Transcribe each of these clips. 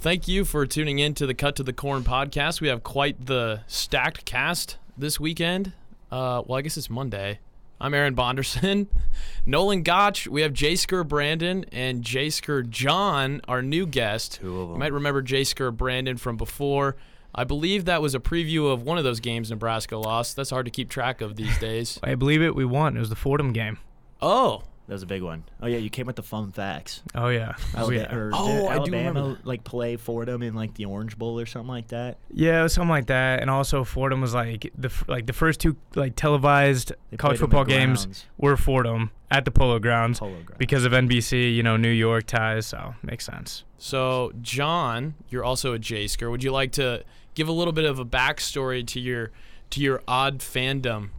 Well, thank you for tuning in to the Cut to the Corn podcast. We have quite the stacked cast this weekend. Uh, well, I guess it's Monday. I'm Aaron Bonderson, Nolan Gotch. We have J Skur Brandon and J Skur John, our new guest. Two of them. You might remember J Skur Brandon from before. I believe that was a preview of one of those games Nebraska lost. That's hard to keep track of these days. I believe it. We won. It was the Fordham game. Oh, That was a big one. Oh yeah, you came with the fun facts. Oh yeah. Oh Alabama, yeah. or Oh, did I do remember Alabama like play Fordham in like the Orange Bowl or something like that. Yeah, it was something like that. And also Fordham was like the like the first two like televised They college football games grounds, were Fordham at the Polo Grounds Polo grounds. because of NBC, you know, New York ties. So makes sense. So, John, you're also a J-Sker. Would you like to give a little bit of a backstory to your to your odd fandom?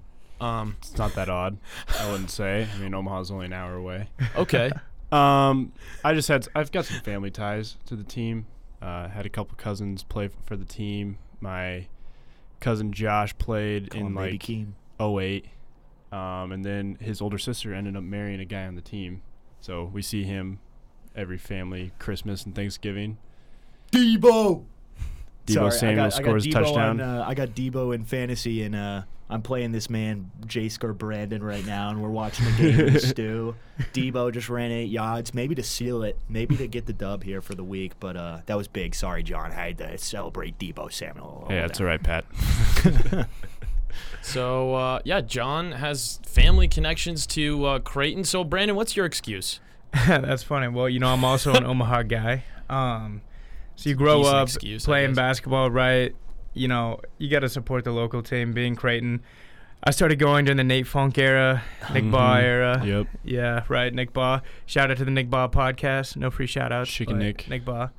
Um, It's not that odd, I wouldn't say. I mean, Omaha's only an hour away. okay. Um, I just had I've got some family ties to the team. Uh, had a couple cousins play f- for the team. My cousin Josh played Call him in Baby like Keem. 08. Um, and then his older sister ended up marrying a guy on the team. So we see him every family Christmas and Thanksgiving. Deebo. Deebo Sorry, Samuel I got, scores I a got Deebo touchdown. On, uh, I got Deebo in fantasy, and uh, I'm playing this man J Scar Brandon right now, and we're watching the game with Stu. Deebo just ran eight yards, maybe to seal it, maybe to get the dub here for the week, but uh, that was big. Sorry, John, I had to celebrate Deebo Samuel. Hey, that's all right, Pat. So, uh, yeah, John has family connections to uh, Creighton. So, Brandon, what's your excuse? That's funny. Well, you know, I'm also an Omaha guy. Um, so you grow up excuse, playing basketball, right? You know, you got to support the local team. Being Creighton, I started going during the Nate Funk era, Nick Bahe Mhm. era. Yep. Yeah, right. Nick Bahe. Shout out to the Nick Bahe podcast. No free shout outs. Chicken but Nick. Nick Bahe.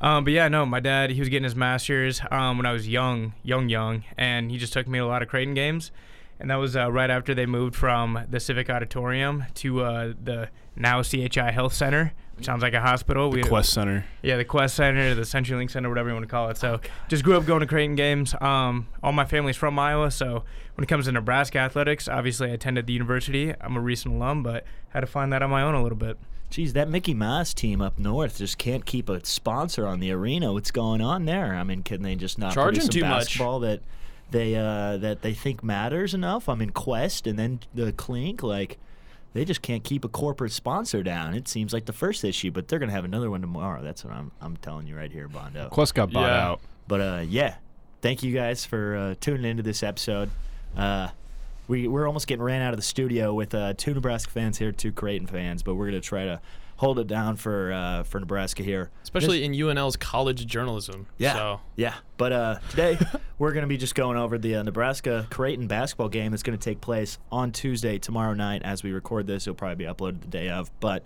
Um, but yeah, no, my dad, he was getting his master's um, when I was young, young, young, and he just took me to a lot of Creighton games. And that was uh, right after they moved from the Civic Auditorium to uh, the now CHI Health Center, which sounds like a hospital. The We- Qwest Center. yeah, the Qwest Center, the CenturyLink Center, whatever you want to call it. So just grew up going to Creighton games. Um, all my family's from Iowa, so when it comes to Nebraska athletics, obviously I attended the university. I'm a recent alum, but had to find that on my own a little bit. Geez, that Mickey Mouse team up north just can't keep a sponsor on the arena. What's going on there? I mean, can they just not Charging produce some too much. basketball that they uh, that they think matters enough? I mean, Qwest and then the Clink, like they just can't keep a corporate sponsor down. It seems like the first issue, but they're gonna have another one tomorrow. That's what I'm I'm telling you right here, Bondo. Qwest got bought Yeah. out. But uh, yeah, thank you guys for uh, tuning into this episode. Uh, we we're almost getting ran out of the studio with uh, two Nebraska fans here, two Creighton fans, but we're gonna try to hold it down for uh, for Nebraska here. Especially in UNL's college journalism. Yeah, So, yeah. But uh, today we're going to be just going over the uh, Nebraska Creighton basketball game that's going to take place on Tuesday, tomorrow night. As we record this, it'll probably be uploaded the day of. But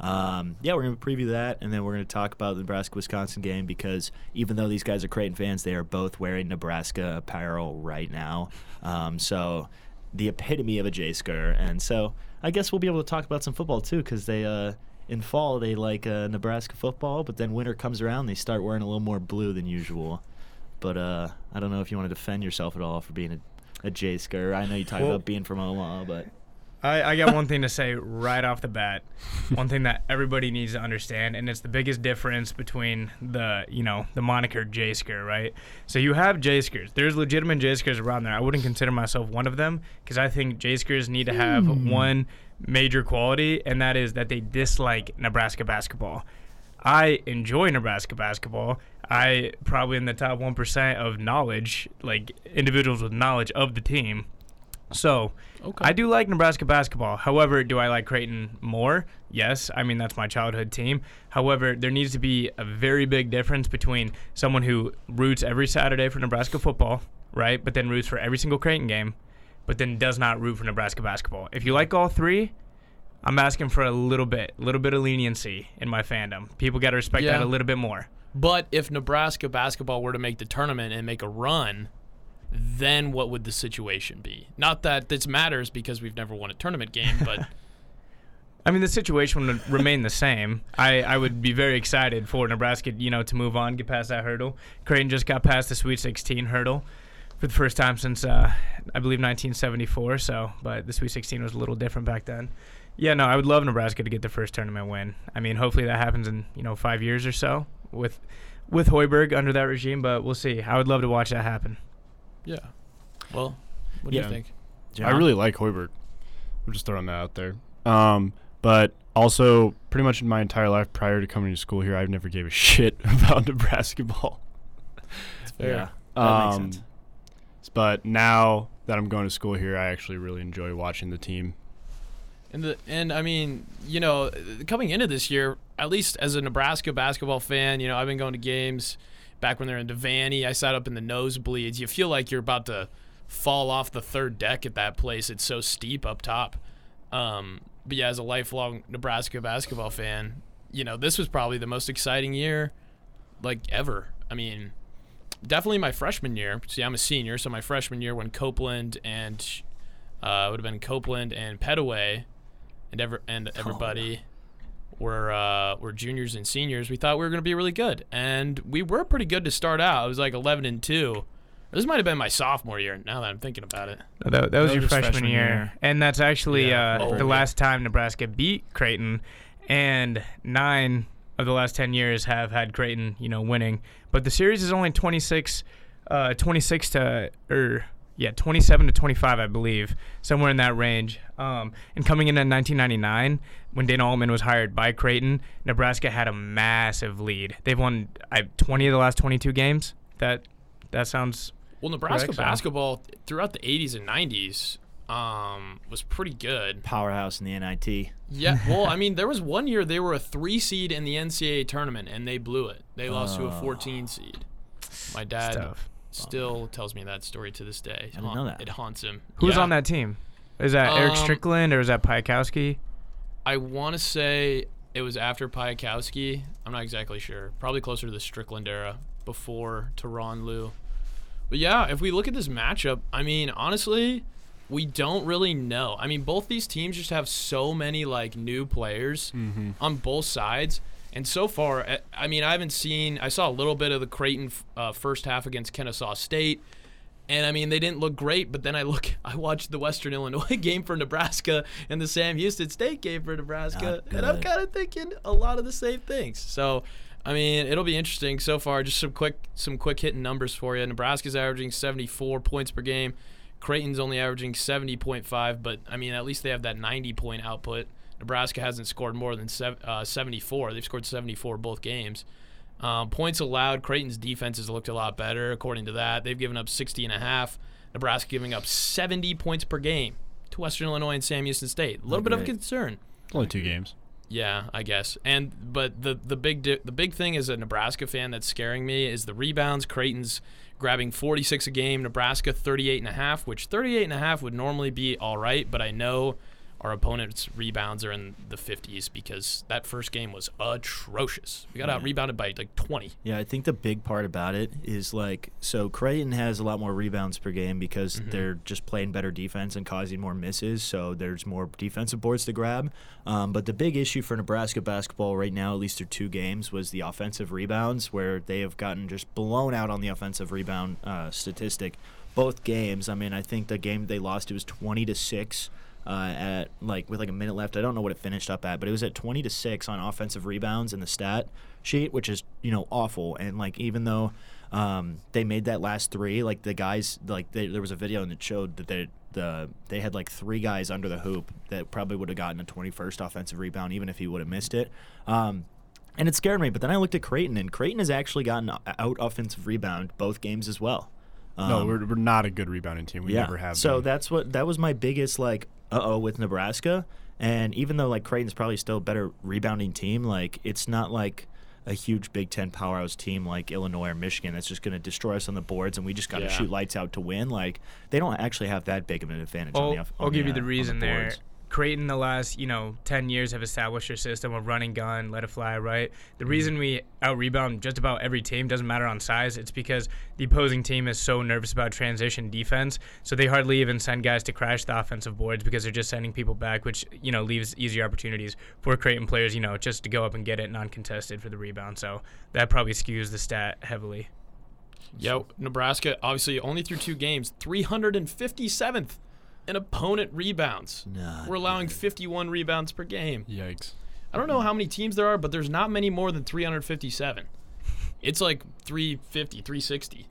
um, yeah, we're going to preview that, and then we're going to talk about the Nebraska Wisconsin game because even though these guys are Creighton fans, they are both wearing Nebraska apparel right now. Um, so the epitome of a J Skur, and so I guess we'll be able to talk about some football too because they. Uh, in fall, they like uh, Nebraska football, but then winter comes around, they start wearing a little more blue than usual. But uh, I don't know if you want to defend yourself at all for being a, a. I know you talk Well- about being from Omaha, but I, I got one thing to say right off the bat. One thing that everybody needs to understand, and it's the biggest difference between the, you know, the moniker J Sker, right? So you have J Skers. There's legitimate J Skers around there. I wouldn't consider myself one of them because I think J Skers need to have hmm. one major quality, and that is that they dislike Nebraska basketball. I enjoy Nebraska basketball. I probably in the top one percent of knowledge, like individuals with knowledge of the team. So Okay. I do like Nebraska basketball. However, do I like Creighton more? Yes. I mean, that's my childhood team. However, there needs to be a very big difference between someone who roots every Saturday for Nebraska football, right? But then roots for every single Creighton game, but then does not root for Nebraska basketball. If you like all three, I'm asking for a little bit, a little bit of leniency in my fandom. People got to respect Yeah. that a little bit more. But if Nebraska basketball were to make the tournament and make a run, then what would the situation be? Not that this matters because we've never won a tournament game, but I mean, the situation would remain the same. I, I would be very excited for Nebraska, you know, to move on, get past that hurdle. Creighton just got past the Sweet 16 hurdle for the first time since, uh, I believe, 1974. So, but the Sweet 16 was a little different back then. Yeah, no, I would love Nebraska to get the first tournament win. I mean, hopefully that happens in you know five years or so with with Hoiberg under that regime, but we'll see. I would love to watch that happen. Yeah. Well, what do Yeah. you think? I really like Hoiberg. I'm just throwing that out there. Um, but also, pretty much in my entire life prior to coming to school here, I've never gave a shit about Nebraska ball. It's fair. Yeah, that makes Um, sense. But now that I'm going to school here, I actually really enjoy watching the team. And the and I mean, you know, coming into this year, at least as a Nebraska basketball fan, you know, I've been going to games back when they're in Devaney. I sat up in the nosebleeds. You feel like you're about to fall off the third deck at that place. It's so steep up top. Um, but yeah, as a lifelong Nebraska basketball fan, you know, this was probably the most exciting year, like ever. I mean, definitely my freshman year. See, I'm a senior, so my freshman year when Copeland and uh, would have been Copeland and Petaway and ever and everybody were uh, were juniors and seniors. We thought we were going to be really good, and we were pretty good to start out. It was like 11 and two. This might have been my sophomore year. Now that I'm thinking about it, No, That, that was That your was freshman, freshman year. year. and that's actually Yeah, uh, oh, the yeah. last time Nebraska beat Creighton, and nine of the last ten years have had Creighton, you know, winning. But the series is only 26, uh, 26 to or yeah, 27 to 25, I believe, somewhere in that range. Um, and coming in in 1999, when Dana Altman was hired by Creighton, Nebraska had a massive lead. They've won I, 20 of the last 22 games. That that sounds well, Nebraska Correct, so. basketball throughout the 80s and 90s um, was pretty good. Powerhouse in the NIT. Yeah, well, I mean, there was one year they were a three seed in the NCAA tournament and they blew it. They lost to a Oh. 14 seed. My dad tough. Still tells me that story to this day. I didn't know that. It haunts him. Who's Yeah. on that team? Is that Erick Um, Strickland or is that Piatkowski? I want to say it was after Piatkowski. I'm not exactly sure. Probably closer to the Strickland era before Tyronn Lue. But yeah, if we look at this matchup, I mean, honestly, we don't really know. I mean, both these teams just have so many like new players Mm-hmm. on both sides. And so far, I- mean, I haven't seen. I saw a little bit of the Creighton uh, first half against Kennesaw State, and I mean, they didn't look great. But then I look, I watched the Western Illinois game for Nebraska and the Sam Houston State game for Nebraska, and I'm kind of thinking a lot of the same things. So, I mean, it'll be interesting so far. Just some quick, some quick hitting numbers for you. Nebraska's averaging 74 points per game. Creighton's only averaging 70.5, but I mean, at least they have that 90 point output. Nebraska hasn't scored more than sev- uh, 74. They've scored 74 both games. Um, points allowed, Creighton's defense has looked a lot better, according to that. They've given up 60 and a half. Nebraska giving up 70 points per game to Western Illinois and Sam Houston State. A little Not bit of a concern. Only two games. Yeah, I guess. And but the the big di- the big thing as a Nebraska fan that's scaring me is the rebounds. Creighton's grabbing 46 a game, Nebraska 38 and a half, which 38 and a half would normally be all right, but I know our opponent's rebounds are in the 50s because that first game was atrocious. We got Yeah. out rebounded by like 20. Yeah, I think the big part about it is like so Creighton has a lot more rebounds per game because Mhm. they're just playing better defense and causing more misses. So there's more defensive boards to grab. Um, but the big issue for Nebraska basketball right now, at least through two games, was the offensive rebounds, where they have gotten just blown out on the offensive rebound uh, statistic. Both games. I mean, I think the game they lost it was 20 to six. Uh, at like with like a minute left, I don't know what it finished up at, but it was at 20 to six on offensive rebounds in the stat sheet, which is you know awful. And like even though um, they made that last three, like the guys, like they, there was a video and it showed that they the they had like three guys under the hoop that probably would have gotten a 21st offensive rebound even if he would have missed it. Um, and it scared me. But then I looked at Creighton, and Creighton has actually gotten out offensive rebound both games as well. no, Um, we're, we're not a good rebounding team. We yeah. never have. So been. that's what that was my biggest like uh oh with Nebraska. And even though like Creighton's probably still a better rebounding team, like it's not like a huge Big Ten powerhouse team like Illinois or Michigan that's just going to destroy us on the boards, and we just got to Yeah. shoot lights out to win. Like they don't actually have that big of an advantage. on I'll, the, off- I'll on give you uh, the on reason there. Creighton, the last you know ten years, have established their system of running gun, let it fly. Right. The Mm-hmm. reason we out rebound just about every team doesn't matter on size. It's because the opposing team is so nervous about transition defense, so they hardly even send guys to crash the offensive boards because they're just sending people back, which you know leaves easier opportunities for Creighton players, you know, just to go up and get it non-contested for the rebound. So that probably skews the stat heavily. Yeah, Nebraska obviously only through two games, 357th in opponent rebounds. Not We're allowing good. 51 rebounds per game. Yikes. I don't know how many teams there are, but there's not many more than 357. It's like 350, 360.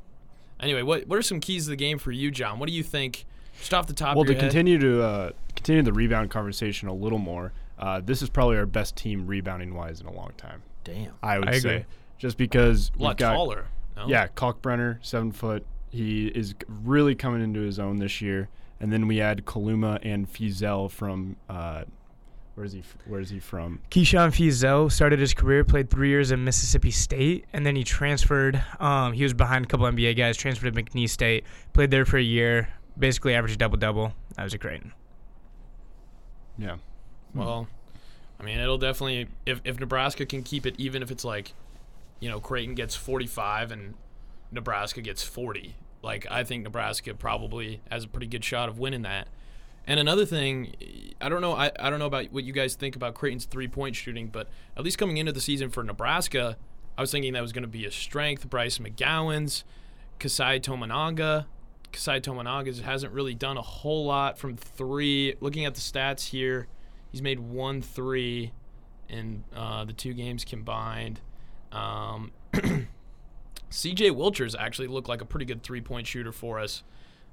Anyway, what what are some keys to the game for you, John? What do you think? Just off the top well, of your to head. continue to uh, continue the rebound conversation a little more, uh, this is probably our best team rebounding wise in a long time. Damn. I would I say, agree. just because a we've lot got taller. No? yeah, Kalkbrenner, seven foot. He is really coming into his own this year. And then we add Kaluma and Feazell from uh, where is he? f- Where is he from? Keyshawn Feazell started his career, played three years at Mississippi State, and then he transferred. Um, he was behind a couple NBA guys, transferred to McNeese State, played there for a year, basically averaged double double. That was a Creighton. Yeah, Well, I mean, it'll definitely if if Nebraska can keep it, even if it's like, you know, Creighton gets 45 and Nebraska gets 40. Like I think Nebraska probably has a pretty good shot of winning that. And another thing, I don't know, I, I don't know about what you guys think about Creighton's three point shooting, but at least coming into the season for Nebraska, I was thinking that was going to be a strength. Bryce McGowens, Keisei Tominaga. Keisei Tominaga hasn't really done a whole lot from three. Looking at the stats here, he's made one three in uh, the two games combined. Um, CJ Wilchers actually looked like a pretty good three point shooter for us.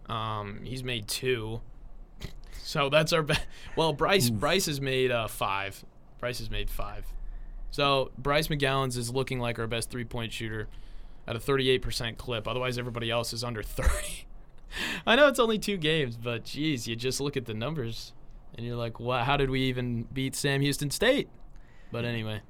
Um, he's made two. So that's our best. Well, Bryce Bryce has made uh, five. Bryce has made five. So Bryce McGowens is looking like our best three point shooter at a 38% clip. Otherwise, everybody else is under 30. I know it's only two games, but geez, you just look at the numbers and you're like, wow, how did we even beat Sam Houston State? But anyway,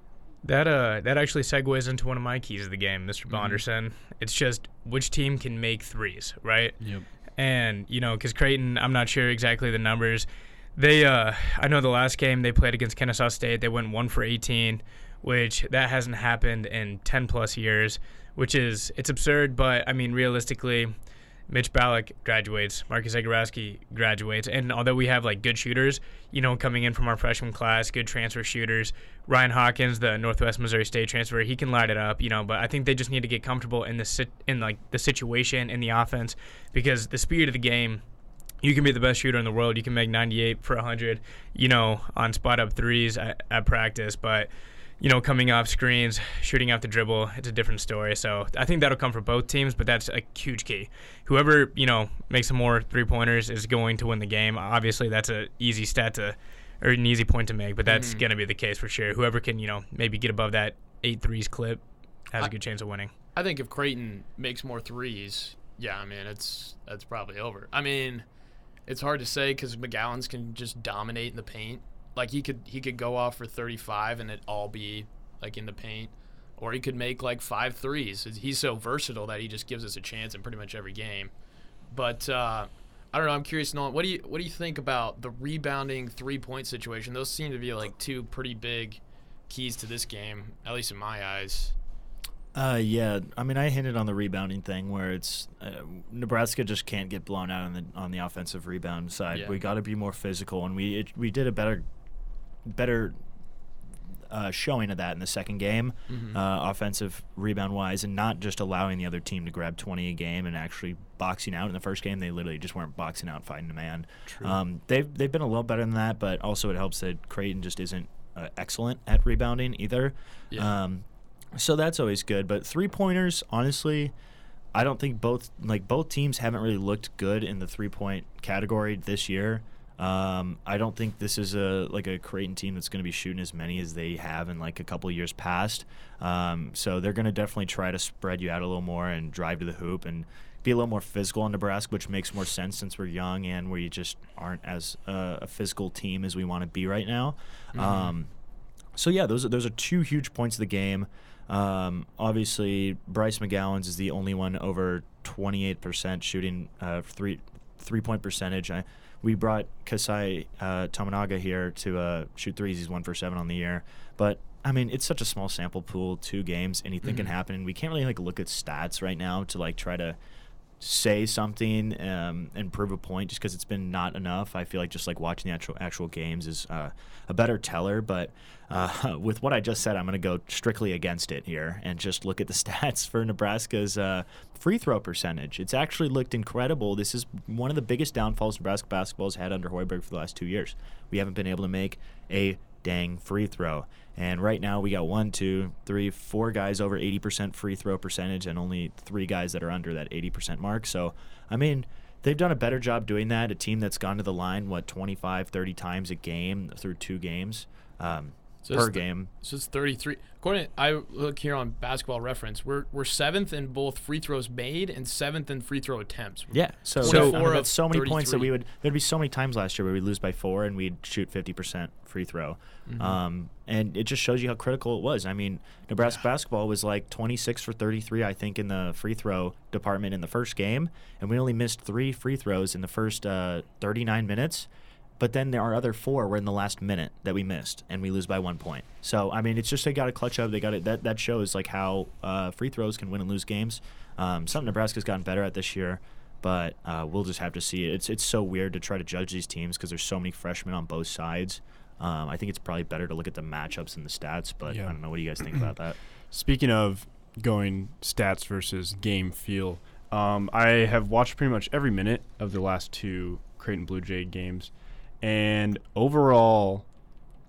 That uh, that actually segues into one of my keys of the game, mister Bonderson. It's just which team can make threes, right? Yep. And you know, because Creighton, I'm not sure exactly the numbers. They, uh, I know the last game they played against Kennesaw State, they went one for 18, which that hasn't happened in 10 plus years, which is it's absurd. But I mean, realistically, Mitch Ballock graduates, Marcus Zegarowski graduates, and although we have like good shooters, you know, coming in from our freshman class, good transfer shooters, Ryan Hawkins, the Northwest Missouri State transfer, he can light it up, you know. But I think they just need to get comfortable in the sit in like the situation in the offense because the speed of the game. You can be the best shooter in the world. You can make 98 for 100, you know, on spot up threes at, at practice. But you know, coming off screens, shooting off the dribble, it's a different story. So I think that'll come for both teams, but that's a huge key. Whoever, you know, makes some more three pointers is going to win the game. Obviously, that's an easy stat to, or an easy point to make, but that's Mhm. going to be the case for sure. Whoever can, you know, maybe get above that eight threes clip has I- a good chance of winning. I think if Creighton makes more threes, yeah, I mean it's that's probably over. I mean, it's hard to say because McGowens can just dominate in the paint. Like he could he could go off for 35 and it all be like in the paint, or he could make like five threes. He's so versatile that he just gives us a chance in pretty much every game. But uh, I don't know. I'm curious, Nolan. What do you what do you think about the rebounding three point situation? Those seem to be like two pretty big keys to this game, at least in my eyes. Uh, yeah. I mean, I hinted on the rebounding thing where it's uh, Nebraska just can't get blown out on the on the offensive rebound side. Yeah. We got to be more physical, and we it, we did a better better uh, showing of that in the second game, Mhm. uh, offensive rebound wise, and not just allowing the other team to grab 20 a game and actually boxing out in the first game. They literally just weren't boxing out, fighting a man. Um, they've they've been a little better than that, but also it helps that Creighton just isn't uh, excellent at rebounding either. Yeah. Um, so that's always good. But three pointers, honestly, I don't think both like both teams haven't really looked good in the three point category this year. Um, I don't think this is a like a Creighton team that's going to be shooting as many as they have in like a couple years past. Um, so they're going to definitely try to spread you out a little more and drive to the hoop and be a little more physical in Nebraska, which makes more sense since we're young and we just aren't as uh, a physical team as we want to be right now. Um, so yeah, those are, those are two huge points of the game. Um, obviously, Bryce McGowens is the only one over 28% shooting uh, three three point percentage. I, we brought Keisei uh, Tominaga here to uh, shoot threes. He's one for seven on the year, but I mean it's such a small sample pool, two games, anything can Mhm. happen. We can't really like look at stats right now to like try to say something um, and prove a point just because it's been not enough. I feel like just like watching the actual actual games is uh, a better teller. But uh, with what I just said, I'm going to go strictly against it here and just look at the stats for Nebraska's uh, free throw percentage. It's actually looked incredible. This is one of the biggest downfalls Nebraska basketball has had under Hoiberg for the last two years. We haven't been able to make a dang free throw. And right now we got one, two, three, four guys over 80% free throw percentage, and only three guys that are under that 80% mark. So, I mean, they've done a better job doing that. A team that's gone to the line, what, 25, 30 times a game through two games um, So per it's the- game. So it's 33. According, to, I look here on Basketball Reference. We're we're seventh in both free throws made and seventh in free throw attempts. Yeah, so, So- I mean, that's so many points that we would. There'd be so many times last year where we'd lose by four and we'd shoot fifty percent free throw, Mhm. um, and it just shows you how critical it was. I mean, Nebraska basketball was like twenty six for thirty three, I think, in the free throw department in the first game, and we only missed three free throws in the first uh, thirty nine minutes. But then there are other four were in the last minute that we missed, and we lose by one point. So I mean, it's just they got to clutch up. They got it. That that shows like how uh, free throws can win and lose games. Um, something Nebraska's gotten better at this year, but uh, we'll just have to see. It's it's so weird to try to judge these teams because there's so many freshmen on both sides. Um, I think it's probably better to look at the matchups and the stats. But Yeah. I don't know. What do you guys think about that? Speaking of going stats versus game feel, um, I have watched pretty much every minute of the last two Creighton Blue Jay games, and overall,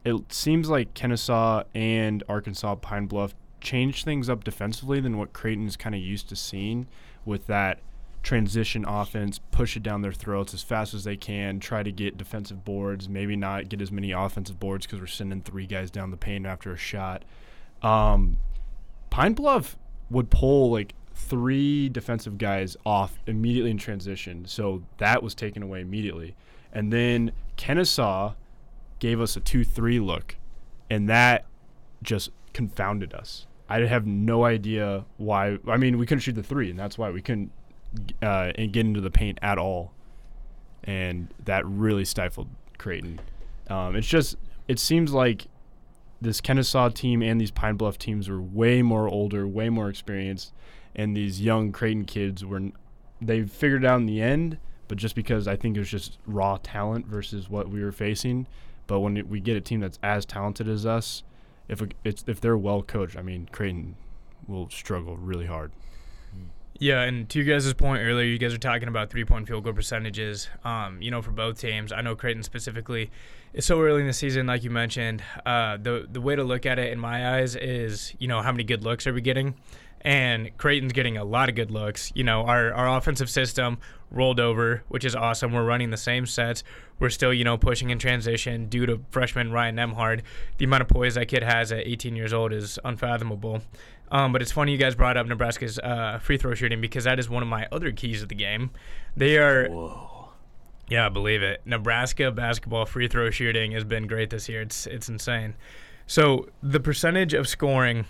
it seems like Kennesaw and Arkansas Pine Bluff changed things up defensively than what Creighton's kind of used to seeing with that transition offense, push it down their throats as fast as they can, try to get defensive boards, maybe not get as many offensive boards because we're sending three guys down the paint after a shot. Um, Pine Bluff would pull like three defensive guys off immediately in transition, so that was taken away immediately. And then Kennesaw gave us a 2 3 look, and that just confounded us. I have no idea why. I mean, we couldn't shoot the three, and that's why we couldn't uh, get into the paint at all. And that really stifled Creighton. Um, it's just, it seems like this Kennesaw team and these Pine Bluff teams were way more older, way more experienced, and these young Creighton kids were they figured out in the end. But just because I think it was just raw talent versus what we were facing, but when we get a team that's as talented as us, if if they're well coached, I mean Creighton will struggle really hard. Yeah, and to you guys' point earlier, you guys are talking about three point field goal percentages. Um, you know, for both teams, I know Creighton specifically. It's so early in the season, like you mentioned. Uh, the the way to look at it, in my eyes, is you know how many good looks are we getting, and Creighton's getting a lot of good looks. You know, our our offensive system rolled over, which is awesome. We're running the same sets. We're still you know pushing in transition due to freshman Ryan Nembhard. The amount of poise that kid has at 18 years old is unfathomable. Um, but it's funny you guys brought up Nebraska's uh, free throw shooting because that is one of my other keys of the game. They are, Whoa. yeah, I believe it. Nebraska basketball free throw shooting has been great this year. It's it's insane. So the percentage of scoring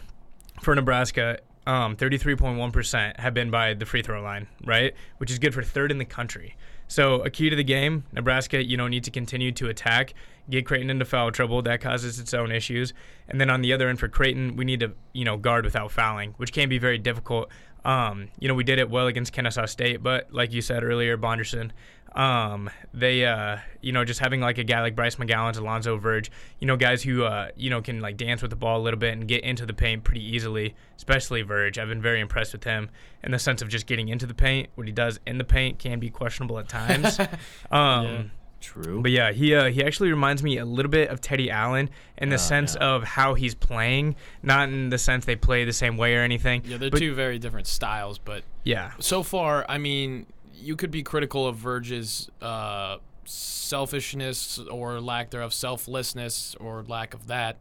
for Nebraska, um, 33.1% have been by the free throw line, right? Which is good for third in the country. So a key to the game, Nebraska, you know, need to continue to attack, get Creighton into foul trouble. That causes its own issues. And then on the other end for Creighton, we need to, you know, guard without fouling, which can be very difficult. Um, you know, we did it well against Kennesaw State, but like you said earlier, Bonderson, um, they, uh, you know, just having like a guy like Bryce McGowens, Alonzo Verge, you know, guys who, uh, you know, can like dance with the ball a little bit and get into the paint pretty easily, especially Verge. I've been very impressed with him in the sense of just getting into the paint. What he does in the paint can be questionable at times. um, Yeah. True. but yeah, he uh, he actually reminds me a little bit of Teddy Allen in the Oh, sense yeah. of how he's playing, not in the sense they play the same way or anything. Yeah, they're But- two very different styles, but Yeah, so far, I mean, you could be critical of Verge's uh, selfishness or lack thereof, selflessness or lack of that.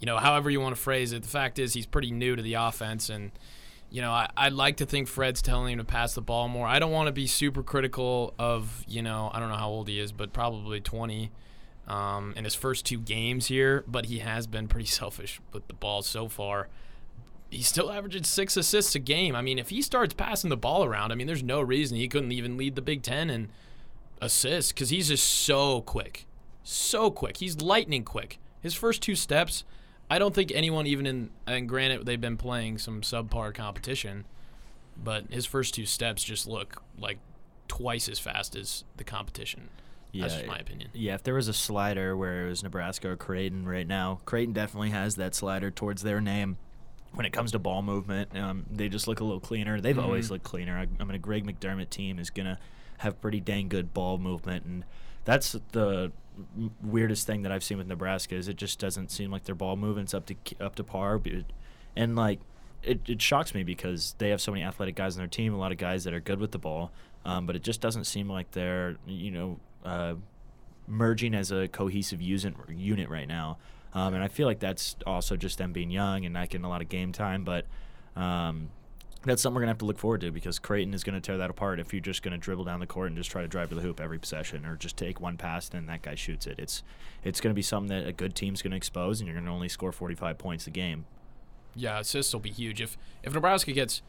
You know, however you want to phrase it. The fact is, he's pretty new to the offense, and you know, I, I'd like to think Fred's telling him to pass the ball more. I don't want to be super critical of, you know, I don't know how old he is, but probably 20 um, in his first two games here. But he has been pretty selfish with the ball so far he's still averaging six assists a game. I mean, if he starts passing the ball around, I mean, there's no reason he couldn't even lead the Big Ten in assists because he's just so quick, so quick. He's lightning quick. His first two steps, I don't think anyone even in and granted they've been playing some subpar competition, but his first two steps just look like twice as fast as the competition. That's just my opinion. Yeah, if there was a slider where it was Nebraska or Creighton right now, Creighton definitely has that slider towards their name. When it comes to ball movement, um, they just look a little cleaner. They've always Mhm. looked cleaner. I, I mean, a Greg McDermott team is gonna have pretty dang good ball movement, and that's the weirdest thing that I've seen with Nebraska is it just doesn't seem like their ball movement's up to up to par, and like it, it shocks me because they have so many athletic guys on their team, a lot of guys that are good with the ball, um, but it just doesn't seem like they're you know uh, merging as a cohesive unit unit right now. Um, and I feel like that's also just them being young and not getting a lot of game time, but. Um, that's something we're gonna have to look forward to because Creighton is gonna tear that apart if you're just gonna dribble down the court and just try to drive to the hoop every possession or just take one pass and that guy shoots it. It's it's gonna be something that a good team's gonna expose and you're gonna only score 45 points a game. Yeah, assists will be huge. If if Nebraska gets,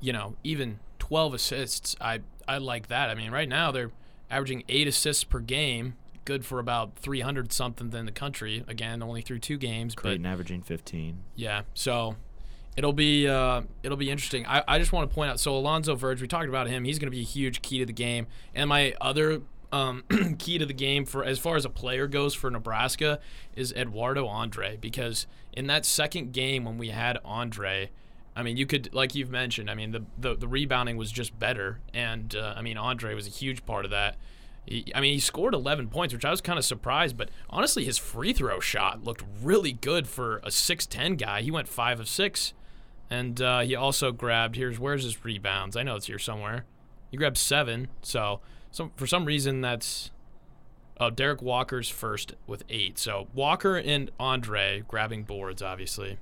you know, even 12 assists, I I like that. I mean, right now they're averaging eight assists per game, good for about 300 something in the country. Again, only through two games, Creighton but averaging 15. yeah, so it'll be uh, it'll be interesting. I, I just want to point out. So Alonzo Verge, we talked about him. He's going to be a huge key to the game. And my other um, key to the game for as far as a player goes for Nebraska is Eduardo Andre because in that second game when we had Andre. I mean, you could, like you've mentioned, I mean, the, the, the rebounding was just better. And, uh, I mean, Andre was a huge part of that. I mean, he scored 11 points, which I was kind of surprised. But honestly, his free throw shot looked really good for a 6'10 guy. He went 5 of 6. And uh, he also grabbed, here's, where's his rebounds? I know it's here somewhere. He grabbed 7. So, so for some reason, that's. Oh, Derek Walker's first with 8. So Walker and Andre grabbing boards, obviously.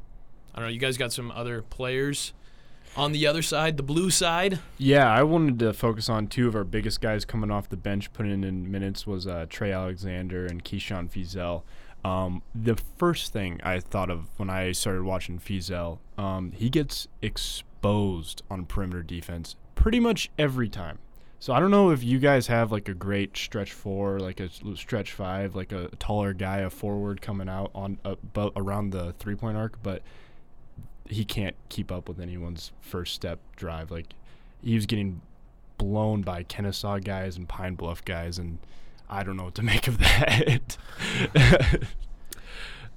I don't know. You guys got some other players on the other side, the blue side? Yeah, I wanted to focus on two of our biggest guys coming off the bench, putting in minutes was uh, Trey Alexander and Keyshawn Feazell. Um, the first thing I thought of when I started watching Feazell, um, he gets exposed on perimeter defense pretty much every time. So I don't know if you guys have like a great stretch four, like a stretch five, like a taller guy, a forward coming out on about around the three point arc, but he can't keep up with anyone's first step drive. Like he was getting blown by Kennesaw guys and Pine Bluff guys, and I don't know what to make of that.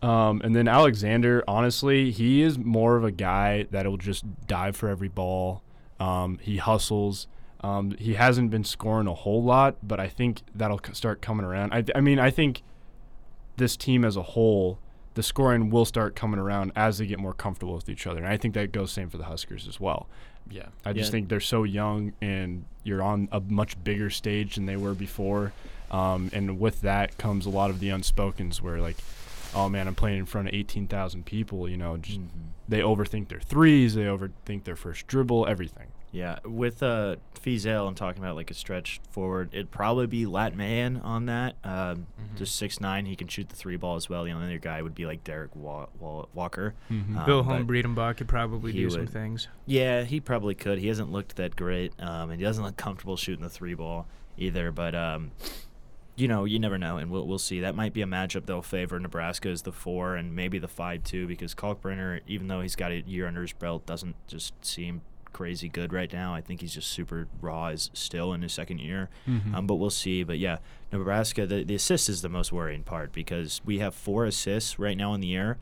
um, and then Alexander, honestly, he is more of a guy that'll just dive for every ball. Um, he hustles. Um, he hasn't been scoring a whole lot, but I think that'll start coming around. I, I mean, I think this team as a whole, the scoring will start coming around as they get more comfortable with each other. And I think that goes same for the Huskers as well. Yeah. I just Yeah. think they're so young and you're on a much bigger stage than they were before. Um, and with that comes a lot of the unspokens where like, oh man, I'm playing in front of 18,000 people. You know, just, they overthink their threes, they overthink their first dribble, everything. Yeah, with uh, Feazell, I'm talking about like a stretch forward. It'd probably be Lat Mayen on that. Um, Mhm. Just six nine, he can shoot the three ball as well. The only other guy would be like Derek Wa- Wa- Walker. Mhm. Um, Bill but Holm Breidenbach could probably he do some things. Yeah, he probably could. He hasn't looked that great, um, and he doesn't look comfortable shooting the three ball either. But um, you know, you never know, and we'll we'll see. That might be a matchup that'll favor Nebraska as the four and maybe the five too, because Kalkbrenner, even though he's got a year under his belt, doesn't just seem crazy good right now. I think he's just super raw is still in his second year. Mhm. Um, but we'll see. But yeah, Nebraska, the, the assist is the most worrying part because we have four assists right now in the year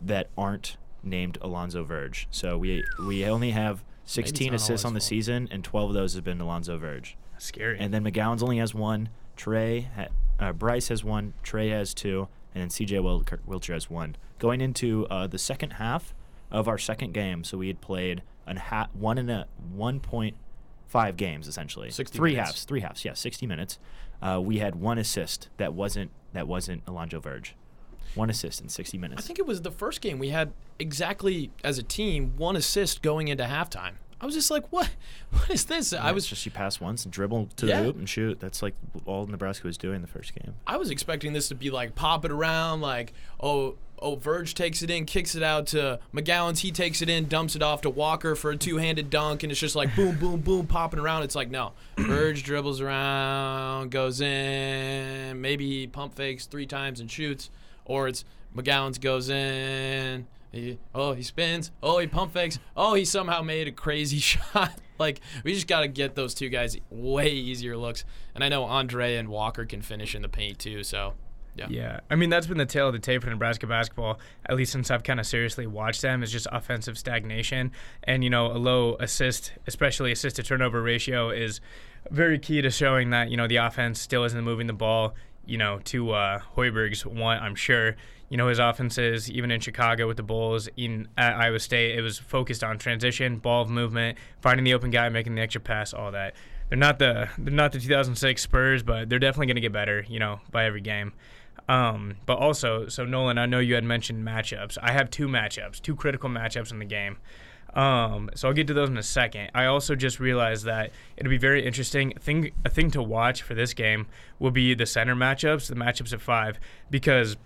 that aren't named Alonzo Verge. So we we only have 16 assists on the fault. season, and 12 of those have been Alonzo Verge. Scary. And then McGowens only has one. Trey, ha- uh, Bryce has one. Trey has two, and then CJ Wil- Wilcher has one. Going into uh, the second half of our second game, so we had played an ha- one and a 1.5 games essentially. 60 three minutes. halves, three halves. Yeah, 60 minutes. Uh, we had one assist that wasn't that wasn't Alonzo Verge. One assist in 60 minutes. I think it was the first game we had exactly as a team one assist going into halftime. I was just like, what? What is this? I was just you pass once and dribble to Yeah. the hoop and shoot. That's like all Nebraska was doing the first game. I was expecting this to be like pop it around, like oh oh Verge takes it in, kicks it out to McGowens, he takes it in, dumps it off to Walker for a two handed dunk, and it's just like boom boom boom popping around. It's like no, Verge dribbles around, goes in, maybe pump fakes three times and shoots, or it's McGowens goes in. He, oh, he spins. Oh, he pump fakes. Oh, he somehow made a crazy shot. like we just got to get those two guys way easier looks. And I know Andre and Walker can finish in the paint too. So Yeah. Yeah. I mean, that's been the tale of the tape for Nebraska basketball, at least since I've kind of seriously watched them, is just offensive stagnation. And, you know, a low assist, especially assist to turnover ratio, is very key to showing that, you know, the offense still isn't moving the ball, you know, to uh, Hoiberg's one, I'm sure. You know, his offenses, even in Chicago with the Bulls, in at Iowa State, it was focused on transition, ball movement, finding the open guy, making the extra pass, all that. They're not the they're not the 2006 Spurs, but they're definitely going to get better, you know, by every game. Um, but also, so Nolan, I know you had mentioned matchups. I have two matchups, two critical matchups in the game. Um, so I'll get to those in a second. I also just realized that it'll be very interesting. Thing, a thing to watch for this game will be the center matchups, the matchups at five, because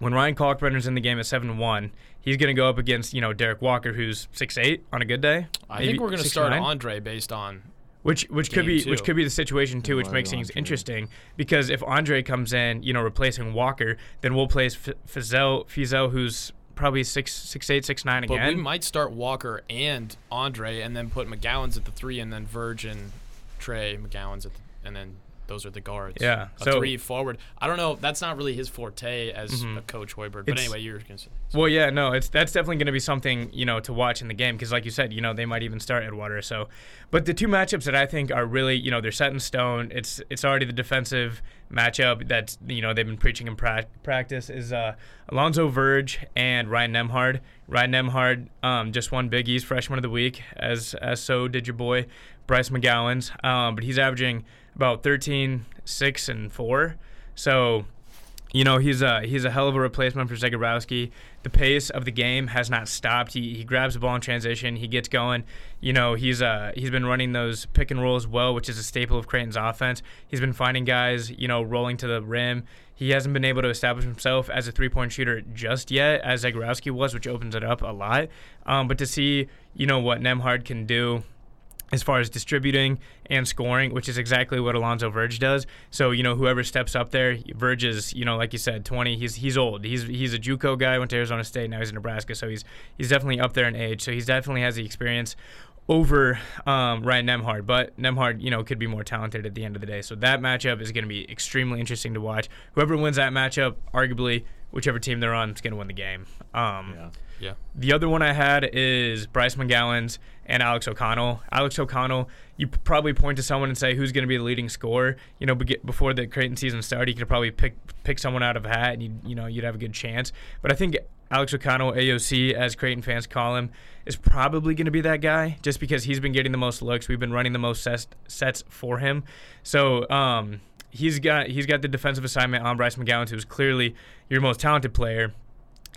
when Ryan Kalkbrenner's in the game at seven one, he's going to go up against you know Derek Walker, who's six eight on a good day. I think we're going to start 6'9". Andre based on Which which could be two. which could be the situation too, which Why makes things Andre? interesting because if Andre comes in, you know, replacing Walker, then we'll place F- Feazell Feazell, who's probably six six eight six nine again. But again. we might start Walker and Andre, and then put McGowens at the three, and then Verge and Trey McGowens at the, and then those are the guards. Yeah, a so- three forward. I don't know. That's not really his forte as Mhm. a coach Hoiberg. But It's- anyway, you're say. Well, yeah, no, it's that's definitely going to be something you know to watch in the game because, like you said, you know they might even start Edgewater. So, but the two matchups that I think are really you know they're set in stone. It's it's already the defensive matchup that you know they've been preaching in pra- practice is uh, Alonzo Verge and Ryan Nembhard. Ryan Nembhard um, just won Big East Freshman of the Week, as as so did your boy Bryce McGowens. Um, but he's averaging about 13, 6, and 4. So you know he's a he's a hell of a replacement for Zegarowski. The pace of the game has not stopped. He, he grabs the ball in transition. He gets going. You know he's uh he's been running those pick and rolls well, which is a staple of Creighton's offense. He's been finding guys you know rolling to the rim. He hasn't been able to establish himself as a three point shooter just yet, as Zegarowski was, which opens it up a lot. Um, but to see you know what Nembhard can do as far as distributing and scoring, which is exactly what Alonzo Verge does. So you know, whoever steps up there, Verge is you know, like you said, 20. He's he's old. He's he's a JUCO guy. Went to Arizona State. Now he's in Nebraska. So he's he's definitely up there in age. So he definitely has the experience over um, Ryan Nembhard. But Nembhard, you know, could be more talented at the end of the day. So that matchup is going to be extremely interesting to watch. Whoever wins that matchup, arguably, whichever team they're on, is going to win the game. Um, Yeah. Yeah. the other one I had is Bryce McGowens and Alex O'Connell. Alex O'Connell, you probably point to someone and say who's going to be the leading scorer. You know, before the Creighton season started, you could probably pick pick someone out of a hat, and you you know you'd have a good chance. But I think Alex O'Connell, AOC, as Creighton fans call him, is probably going to be that guy, just because he's been getting the most looks. We've been running the most sets, sets for him, so. Um, He's got he's got the defensive assignment on Bryce McGowens, who's clearly your most talented player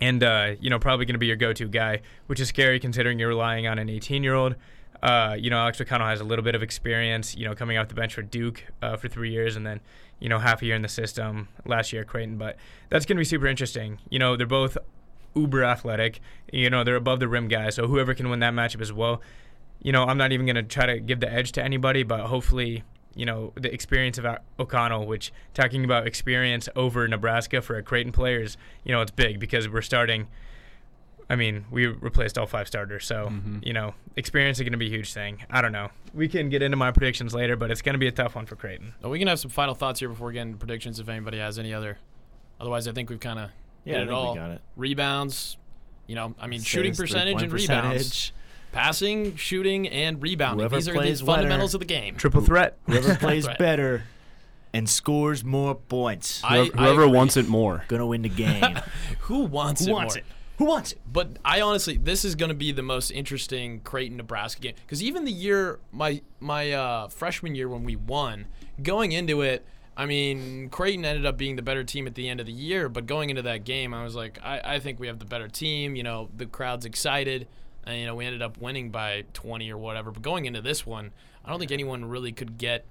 and uh, you know probably going to be your go-to guy, which is scary considering you're relying on an 18-year-old. Uh, you know, Alex O'Connell has a little bit of experience. You know, coming off the bench for Duke uh, for three years, and then you know half a year in the system last year at Creighton. But that's going to be super interesting. You know, they're both uber athletic. You know, they're above the rim guys. So whoever can win that matchup as well. You know, I'm not even going to try to give the edge to anybody, but hopefully you know the experience of O'Connell, which talking about experience over Nebraska for a Creighton players, you know it's big because we're starting. I mean, we replaced all five starters, so Mhm. you know experience is going to be a huge thing. I don't know. We can get into my predictions later, but it's going to be a tough one for Creighton. Well, we can have some final thoughts here before getting predictions. If anybody has any other, otherwise I think we've kind of Yeah, I it think all. we got it. Rebounds, you know, I mean shooting percentage and three-point rebounds, percentage. Passing, shooting, and rebounding. Whoever These are the plays fundamentals winner. of the game. Triple threat. Whoever plays Right. better and scores more points, I- Whoever, whoever agree. wants it more. gonna win the game. Who wants Who it wants more? it? Who wants it? But I honestly, this is going to be the most interesting Creighton Nebraska game because even the year my my uh, freshman year when we won, going into it, I mean Creighton ended up being the better team at the end of the year. But going into that game, I was like, I, I think we have the better team. You know, the crowd's excited, and you know we ended up winning by 20 or whatever. But going into this one, I don't think anyone really could get.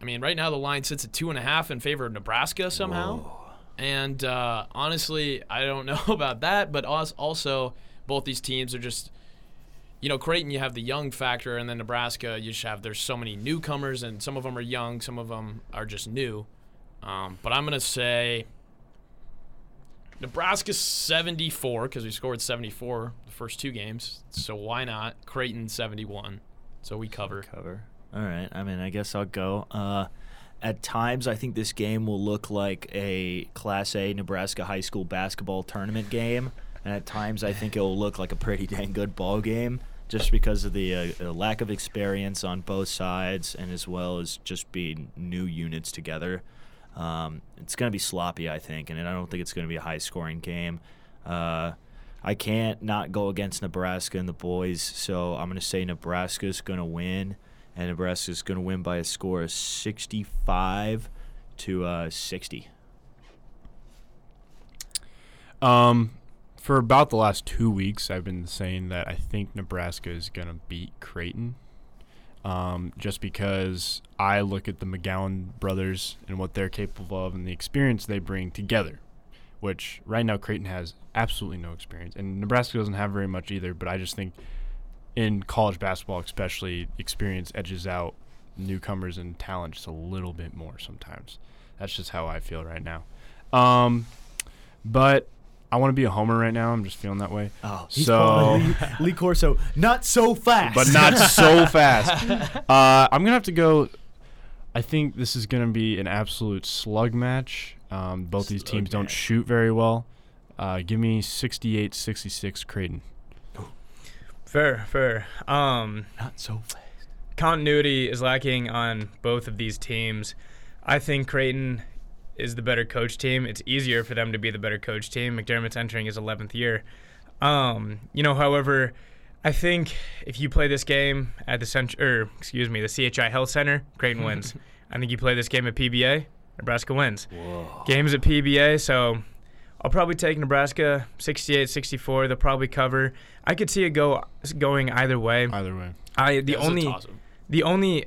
I mean, right now the line sits at two and a half in favor of Nebraska somehow. And uh, honestly, I don't know about that, but als- also both these teams are just, you know, Creighton, you have the young factor, and then Nebraska, you just have there's so many newcomers, and some of them are young, some of them are just new. Um, but I'm gonna say Nebraska 74 because we scored 74 the first two games, so why not Creighton 71? So we cover. Cover. All right. I mean, I guess I'll go. Uh, at times, I think this game will look like a Class A Nebraska high school basketball tournament game, and at times, I think it will look like a pretty dang good ball game, just because of the uh, uh, lack of experience on both sides, and as well as just being new units together. Um, it's going to be sloppy, I think, and I don't think it's going to be a high scoring game. Uh, I can't not go against Nebraska and the boys, so I'm going to say Nebraska's going to win, and Nebraska's going to win by a score of 65 to uh, 60. Um, for about the last two weeks, I've been saying that I think Nebraska is going to beat Creighton. Um, just because I look at the McGowens brothers and what they're capable of and the experience they bring together, which right now Creighton has absolutely no experience. And Nebraska doesn't have very much either, but I just think in college basketball, especially, experience edges out newcomers and talent just a little bit more sometimes. That's just how I feel right now. Um, but I want to be a homer right now. I'm just feeling that way. Oh, he's So- Lee, Lee Corso, not so fast. but not so fast. Uh, I'm gonna have to go. I think this is gonna be an absolute slug match. Um, both these Slug teams don't shoot very well. Uh, give me 68-66 Creighton. Fair, fair. Um, not so fast. continuity is lacking on both of these teams. I think Creighton is the better coach team. It's easier for them to be the better coach team. McDermott's entering his 11th year. Um, you know, however, I think if you play this game at the cent- or excuse me, the CHI Health Center, Creighton wins. I think you play this game at PBA, Nebraska wins. Whoa. Games at PBA, so I'll probably take Nebraska 68-64. They'll probably cover. I could see it go going either way. Either way, I the Yeah, only toss-up. the only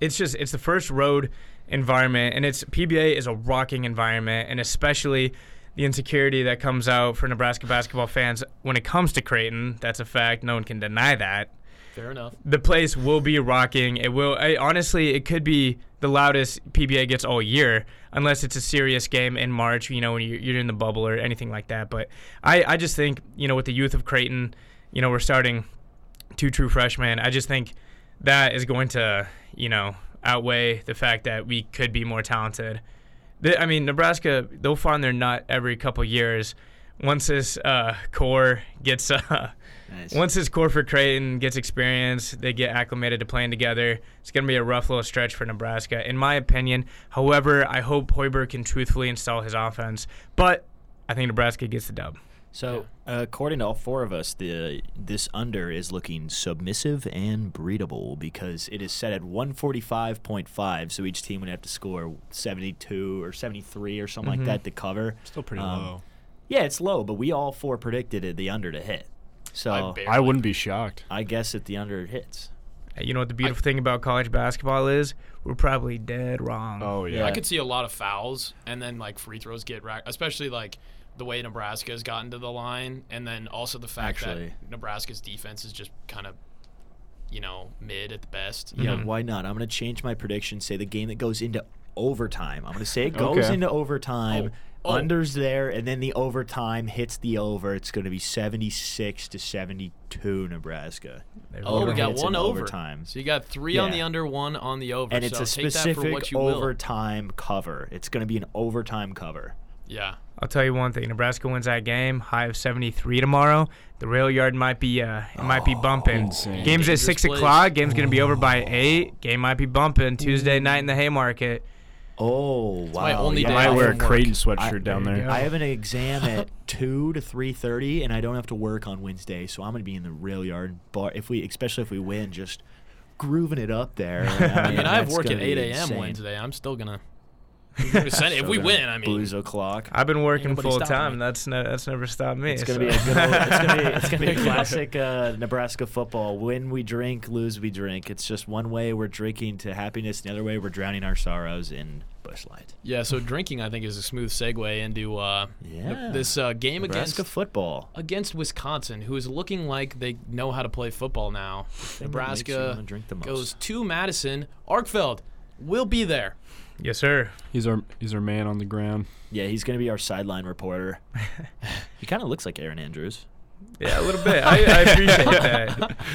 it's just it's the first road environment and it's PBA is a rocking environment and especially the insecurity that comes out for Nebraska basketball fans when it comes to Creighton that's a fact. No one can deny that. Fair enough. the place will be rocking. It will I, honestly it could be the loudest PBA gets all year unless it's a serious game in March you know when you're, you're in the bubble or anything like that. But I, I just think you know with the youth of Creighton you know we're starting two true freshmen. I just think that is going to, you know, outweigh the fact that we could be more talented. I mean, Nebraska, they'll find their nut every couple years. Once this uh, core gets, uh, Nice. once this core for Creighton gets experience, they get acclimated to playing together. It's going to be a rough little stretch for Nebraska, in my opinion. However, I hope Hoiberg can truthfully install his offense. But I think Nebraska gets the dub. So, uh, according to all four of us, the this under is looking submissive and breedable because it is set at 145.5. So each team would have to score 72 or 73 or something Mhm. like that to cover. still pretty Um, low. Yeah, it's low, but we all four predicted it, the under to hit. So I I, wouldn't be shocked. I guess that the under hits. You know what the beautiful thing about college basketball is? We're probably dead wrong. Oh yeah. Yeah. I could see a lot of fouls and then like free throws get racked, especially like the way Nebraska has gotten to the line, and then also the fact Actually. that Nebraska's defense is just kind of, you know, mid at the best. Yeah, Mhm. why not? I'm going to change my prediction. Say the game that goes into overtime. I'm going to say it goes Okay. into overtime. Oh. Oh. Under's there, and then the overtime hits the over. It's going to be 76 to 72, Nebraska. Oh, we got one over. overtime. So you got three on the under, one on the over. And it's so a take that for specific what will. overtime cover. It's going to be an overtime cover. Yeah. I'll tell you one thing: Nebraska wins that game, high of 73 tomorrow. The rail yard might be uh, it might be bumping. insane. Game's at Dangerous six place. o'clock. Game's gonna be over by eight. Game might be bumping Tuesday night in the Haymarket. Oh, wow. my only yeah, day I might off wear a from work. Creighton I- sweatshirt down there there. I have an exam at two to three thirty, and I don't have to work on Wednesday, so I'm gonna be in the rail yard bar. If we, especially if we win, just grooving it up there. I mean, I have that's work at gonna be 8 a.m. insane. Wednesday. I'm still gonna. I'm gonna send it. If we win, I mean, blues o'clock. I've been working full time. me. That's ne- that's never stopped me. It's gonna so. be a good. Old, it's gonna be. It's gonna be a classic uh, Nebraska football. Win we drink, lose we drink. It's just one way we're drinking to happiness, the other way we're drowning our sorrows in Busch Light. yeah. So drinking, I think, is a smooth segue into uh, Yeah. this uh, game Nebraska against football. against Wisconsin, who is looking like they know how to play football now. thing that makes you Nebraska drink the most. goes to Madison. Arkfeld will be there. Yes, sir. He's our he's our man on the ground. Yeah, he's gonna be our sideline reporter. he kind of looks like Erin Andrews. Yeah, a little bit. I, I appreciate that.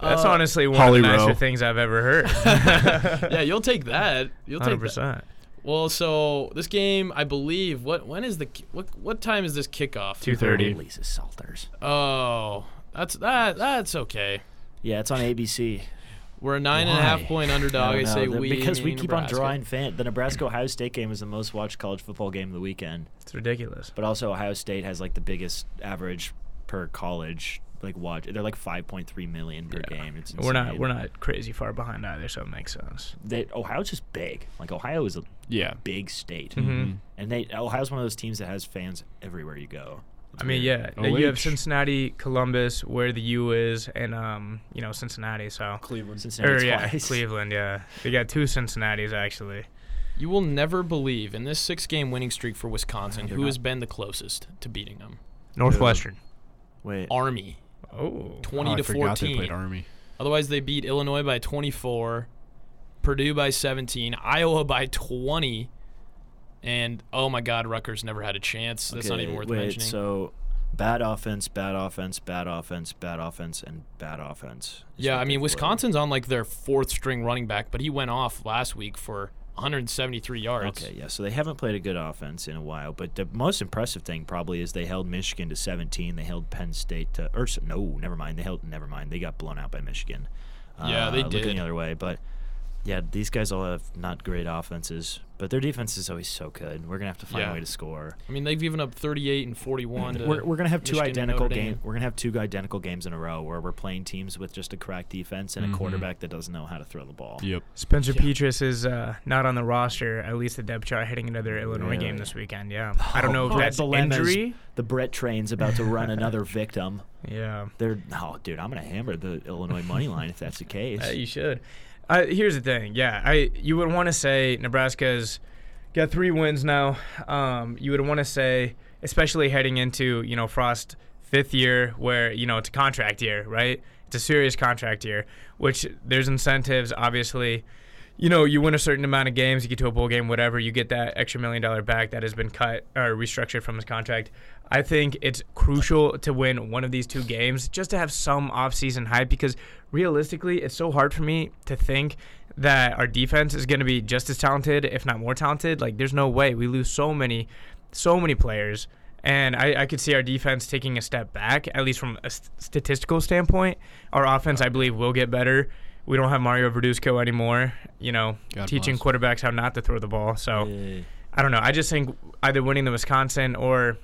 That's Uh, honestly one Holly of the nicer Rowe. things I've ever heard. yeah, you'll take that. You'll take Hundred that. percent. Well, so this game, I believe, what when is the what what time is this kickoff? 2:30. Lisa Salters. Oh, that's that that's okay. Yeah, it's on ABC. We're a nine and a half Why? point underdog. I, don't say. The- we because we keep Nebraska. on drawing fan. The Nebraska Ohio State game is the most watched college football game of the weekend. It's ridiculous. But also Ohio State has like the biggest average per college like watch. They're like 5.3 million per Yeah. game. It's We're not we're not crazy far behind either, so it makes sense. They, Ohio's just big. Like Ohio is a Yeah. big state, Mhm. and they Ohio's one of those teams that has fans everywhere you go. It's I mean, weird. yeah, you have OH. Cincinnati, Columbus, where the U is, and um, you know, Cincinnati. So, Cleveland. or Cincinnati's yeah, twice. Cleveland. Yeah, they got two Cincinnati's actually. You will never believe in this six game winning streak for Wisconsin, who not- has been the closest to beating them. Northwestern. Wait, Army, Oh, 20 Oh, to I forgot they 14. played Army. Otherwise, they beat Illinois by 24, Purdue by 17, Iowa by 20, and oh my God, Rutgers never had a chance. That's not even worth wait, mentioning. So, bad offense, bad offense, bad offense, bad offense, and bad offense. yeah, I mean, Wisconsin's on like their fourth string running back, but he went off last week for 173 yards. Okay, yeah. So they haven't played a good offense in a while, but the most impressive thing probably is they held Michigan to 17. They held Penn State to, or no, never mind. They held, never mind. They got blown out by Michigan. Yeah, they Uh, Looking did. the other way, but yeah, these guys all have not great offenses, but their defense is always so good. We're gonna have to find Yeah. a way to score. I mean, they've given up 38 and 41. To We're, we're gonna have two Michigan and identical Notre games. We're gonna have two identical games in a row where we're playing teams with just a crack defense and Mhm. a quarterback that doesn't know how to throw the ball. Yep. Spencer Yeah. Petras is uh, not on the roster, at least the depth chart, heading into their Illinois game this weekend. Yeah, I don't know if Oh, that's Bielema's. injury. The Brett train's about to run another victim. Yeah, They're oh, dude, I'm gonna hammer the Illinois money line if that's the case. Uh, you should. Uh, here's the thing. Yeah, I you would want to say Nebraska's got three wins now. Um, you would want to say, especially heading into you know Frost fifth year, where you know it's a contract year, right? It's a serious contract year, which there's incentives, obviously. You know, you win a certain amount of games, you get to a bowl game, whatever, you get that extra million dollar back that has been cut or restructured from his contract. I think it's crucial to win one of these two games just to have some offseason hype because realistically, it's so hard for me to think that our defense is going to be just as talented, if not more talented. Like, there's no way. We lose so many, so many players. And I, I could see our defense taking a step back, at least from a st- statistical standpoint. Our offense, I believe, will get better. We don't have Mario Verduzco anymore, you know, God teaching bless. quarterbacks how not to throw the ball. So. Yeah. I don't know. I just think either winning the Wisconsin or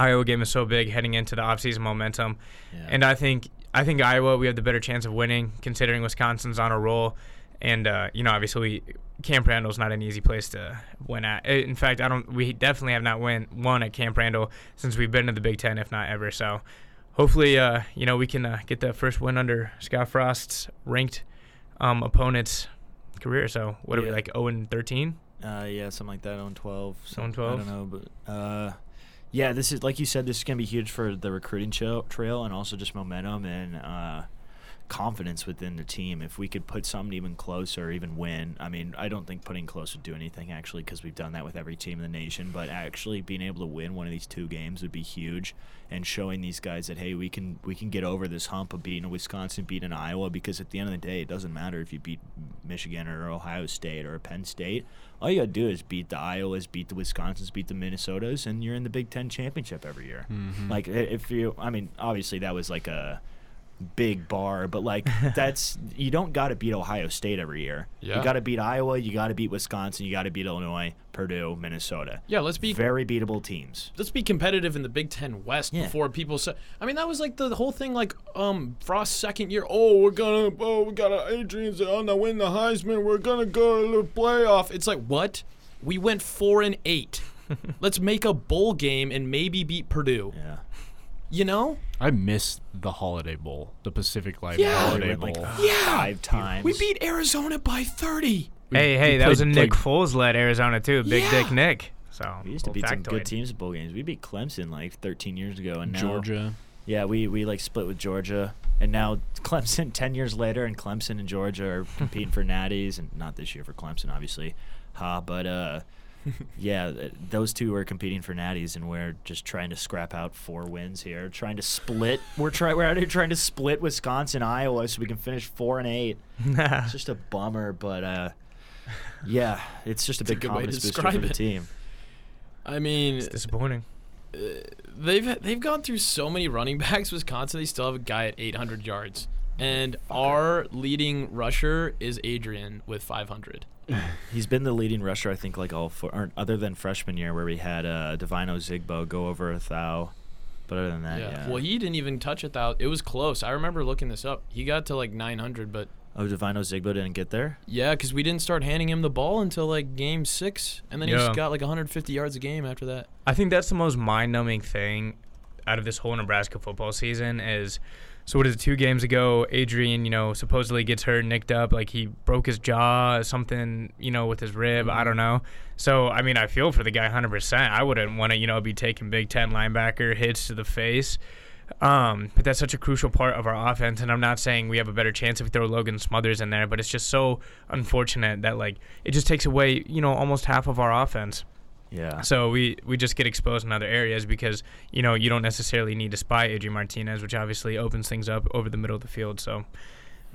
Iowa game is so big heading into the offseason momentum. Yeah. And I think I think Iowa we have the better chance of winning considering Wisconsin's on a roll. And uh, you know, obviously, Camp Randall's not an easy place to win at. Uh, In fact, I don't. We definitely have not win won at Camp Randall since we've been to the Big Ten, if not ever. So, hopefully, uh, you know, we can uh, get that first win under Scott Frost's ranked um, opponent's career. So, what are we like? 0 and 13? Uh, yeah, something like that on 12. So on I don't know, but uh, yeah, this is like you said. This is gonna be huge for the recruiting trail, trail and also just momentum and uh, confidence within the team. If we could put something even closer, even win. I mean, I don't think putting close would do anything actually, because we've done that with every team in the nation. But actually, being able to win one of these two games would be huge, and showing these guys that hey, we can we can get over this hump of beating a Wisconsin, beating an Iowa. Because at the end of the day, it doesn't matter if you beat Michigan or Ohio State or Penn State. All you gotta do is beat the Iowas, beat the Wisconsins, beat the Minnesotas, and you're in the Big Ten championship every year. Mhm. Like if you, I mean, obviously that was like a big bar, but like that's you don't got to beat Ohio State every year. Yeah. You got to beat Iowa, you got to beat Wisconsin, you got to beat Illinois, Purdue, Minnesota. Yeah, let's be Very beatable teams. let's be competitive in the Big Ten West Yeah. before people say. I mean, that was like the whole thing. Like, um, Frost's second year. Oh, we're gonna. Oh, we got a Adrian's gonna win the Heisman. We're gonna go to the playoff. It's like what? We went four and eight. let's make a bowl game and maybe beat Purdue. Yeah. You know? I miss the Holiday Bowl, the Pacific Life Yeah. Holiday went like Bowl. Yeah. five times. We beat Arizona by thirty. Hey, hey, we that was a played, Nick like, Foles led Arizona too. Big Yeah. Dick Nick. So We used to little beat some factoid. good teams at bowl games. We beat Clemson like 13 years ago, and now Georgia. Yeah, we, we like split with Georgia, and now Clemson. Ten years later, and Clemson and Georgia are competing for natties, and not this year for Clemson, obviously. Ha, but uh, yeah, those two are competing for natties, and we're just trying to scrap out four wins here. Trying to split. we're trying. We're out here trying to split Wisconsin, Iowa, so we can finish four and eight. It's just a bummer, but uh, yeah, it's just a It's a big good way to confidence booster for describe the it. team. I mean, it's disappointing. they've they've gone through so many running backs. Wisconsin, they still have a guy at 800 yards, and our leading rusher is Adrian with 500. He's been the leading rusher, I think, like all four, other than freshman year where we had uh, Devine Ozigbo go over a thou. But other than that, yeah. Well, he didn't even touch it. Thou- it was close. I remember looking this up. He got to like 900, but oh, Devine Ozigbo didn't get there. yeah, because we didn't start handing him the ball until like game six, and then he Yeah. just got like 150 yards a game after that. I think that's the most mind-numbing thing out of this whole Nebraska football season is so what is it two games ago Adrian you know supposedly gets hurt nicked up like he broke his jaw something you know with his rib I don't know. So I mean I feel for the guy 100% I wouldn't want to you know be taking Big 10 linebacker hits to the face. Um, but that's such a crucial part of our offense and I'm not saying we have a better chance if we throw Logan Smothers in there but it's just so unfortunate that like it just takes away you know almost half of our offense Yeah. so we, we just get exposed in other areas because you know you don't necessarily need to spy Adrian Martinez, which obviously opens things up over the middle of the field. So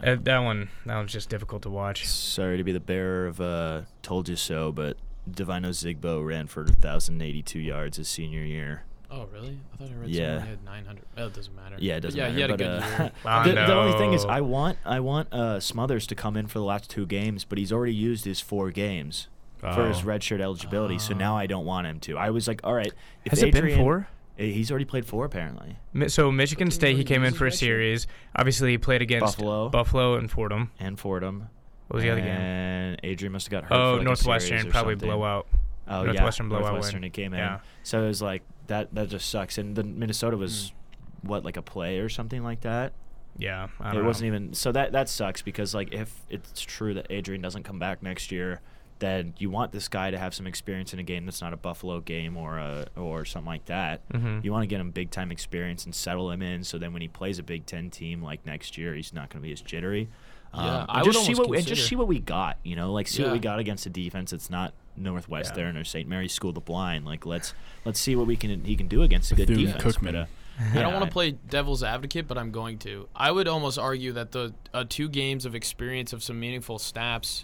uh, that one that was just difficult to watch. Sorry to be the bearer of uh, told you so, but Devine Ozigbo ran for 1,082 yards his senior year. Oh, really? I thought I read Yeah. someone had 900. Oh, it doesn't matter. Yeah, it doesn't yeah, matter. he had a good uh, year. I the, the only thing is. I want I want uh, Smothers to come in for the last two games, but he's already used his four games for his Oh. redshirt eligibility. So now I don't want him to. I was like, all right, if Has it been four? Eh, He's already played four apparently, So Michigan Didn't State, he came in for a his redshirt? series. Obviously, he played against Buffalo. Buffalo and Fordham. and Fordham. What was the other game? And Adrian must have got hurt. Oh, for like a Northwestern, or probably something. blowout. Oh Northwestern yeah, blowout win. Northwestern. It came in. Yeah. So it was like that. That just sucks. And then Minnesota was Hmm. what like a play or something like that. Yeah, I It don't wasn't know. even. So that that sucks because like if it's true that Adrian doesn't come back next year, then you want this guy to have some experience in a game that's not a Buffalo game or a or something like that. Mhm. You want to get him big time experience and settle him in, so then when he plays a Big Ten team like next year, he's not going to be as jittery. Yeah, Um, I and would just see almost what and just see what we got. You know, like see what we got against a defense that's not Northwestern or St. Mary's School of the Blind. Like let's let's see what we can he can do against a good Bethune defense. Cookman. But, uh, I don't want to play devil's advocate, but I'm going to. I would almost argue that the uh, two games of experience of some meaningful snaps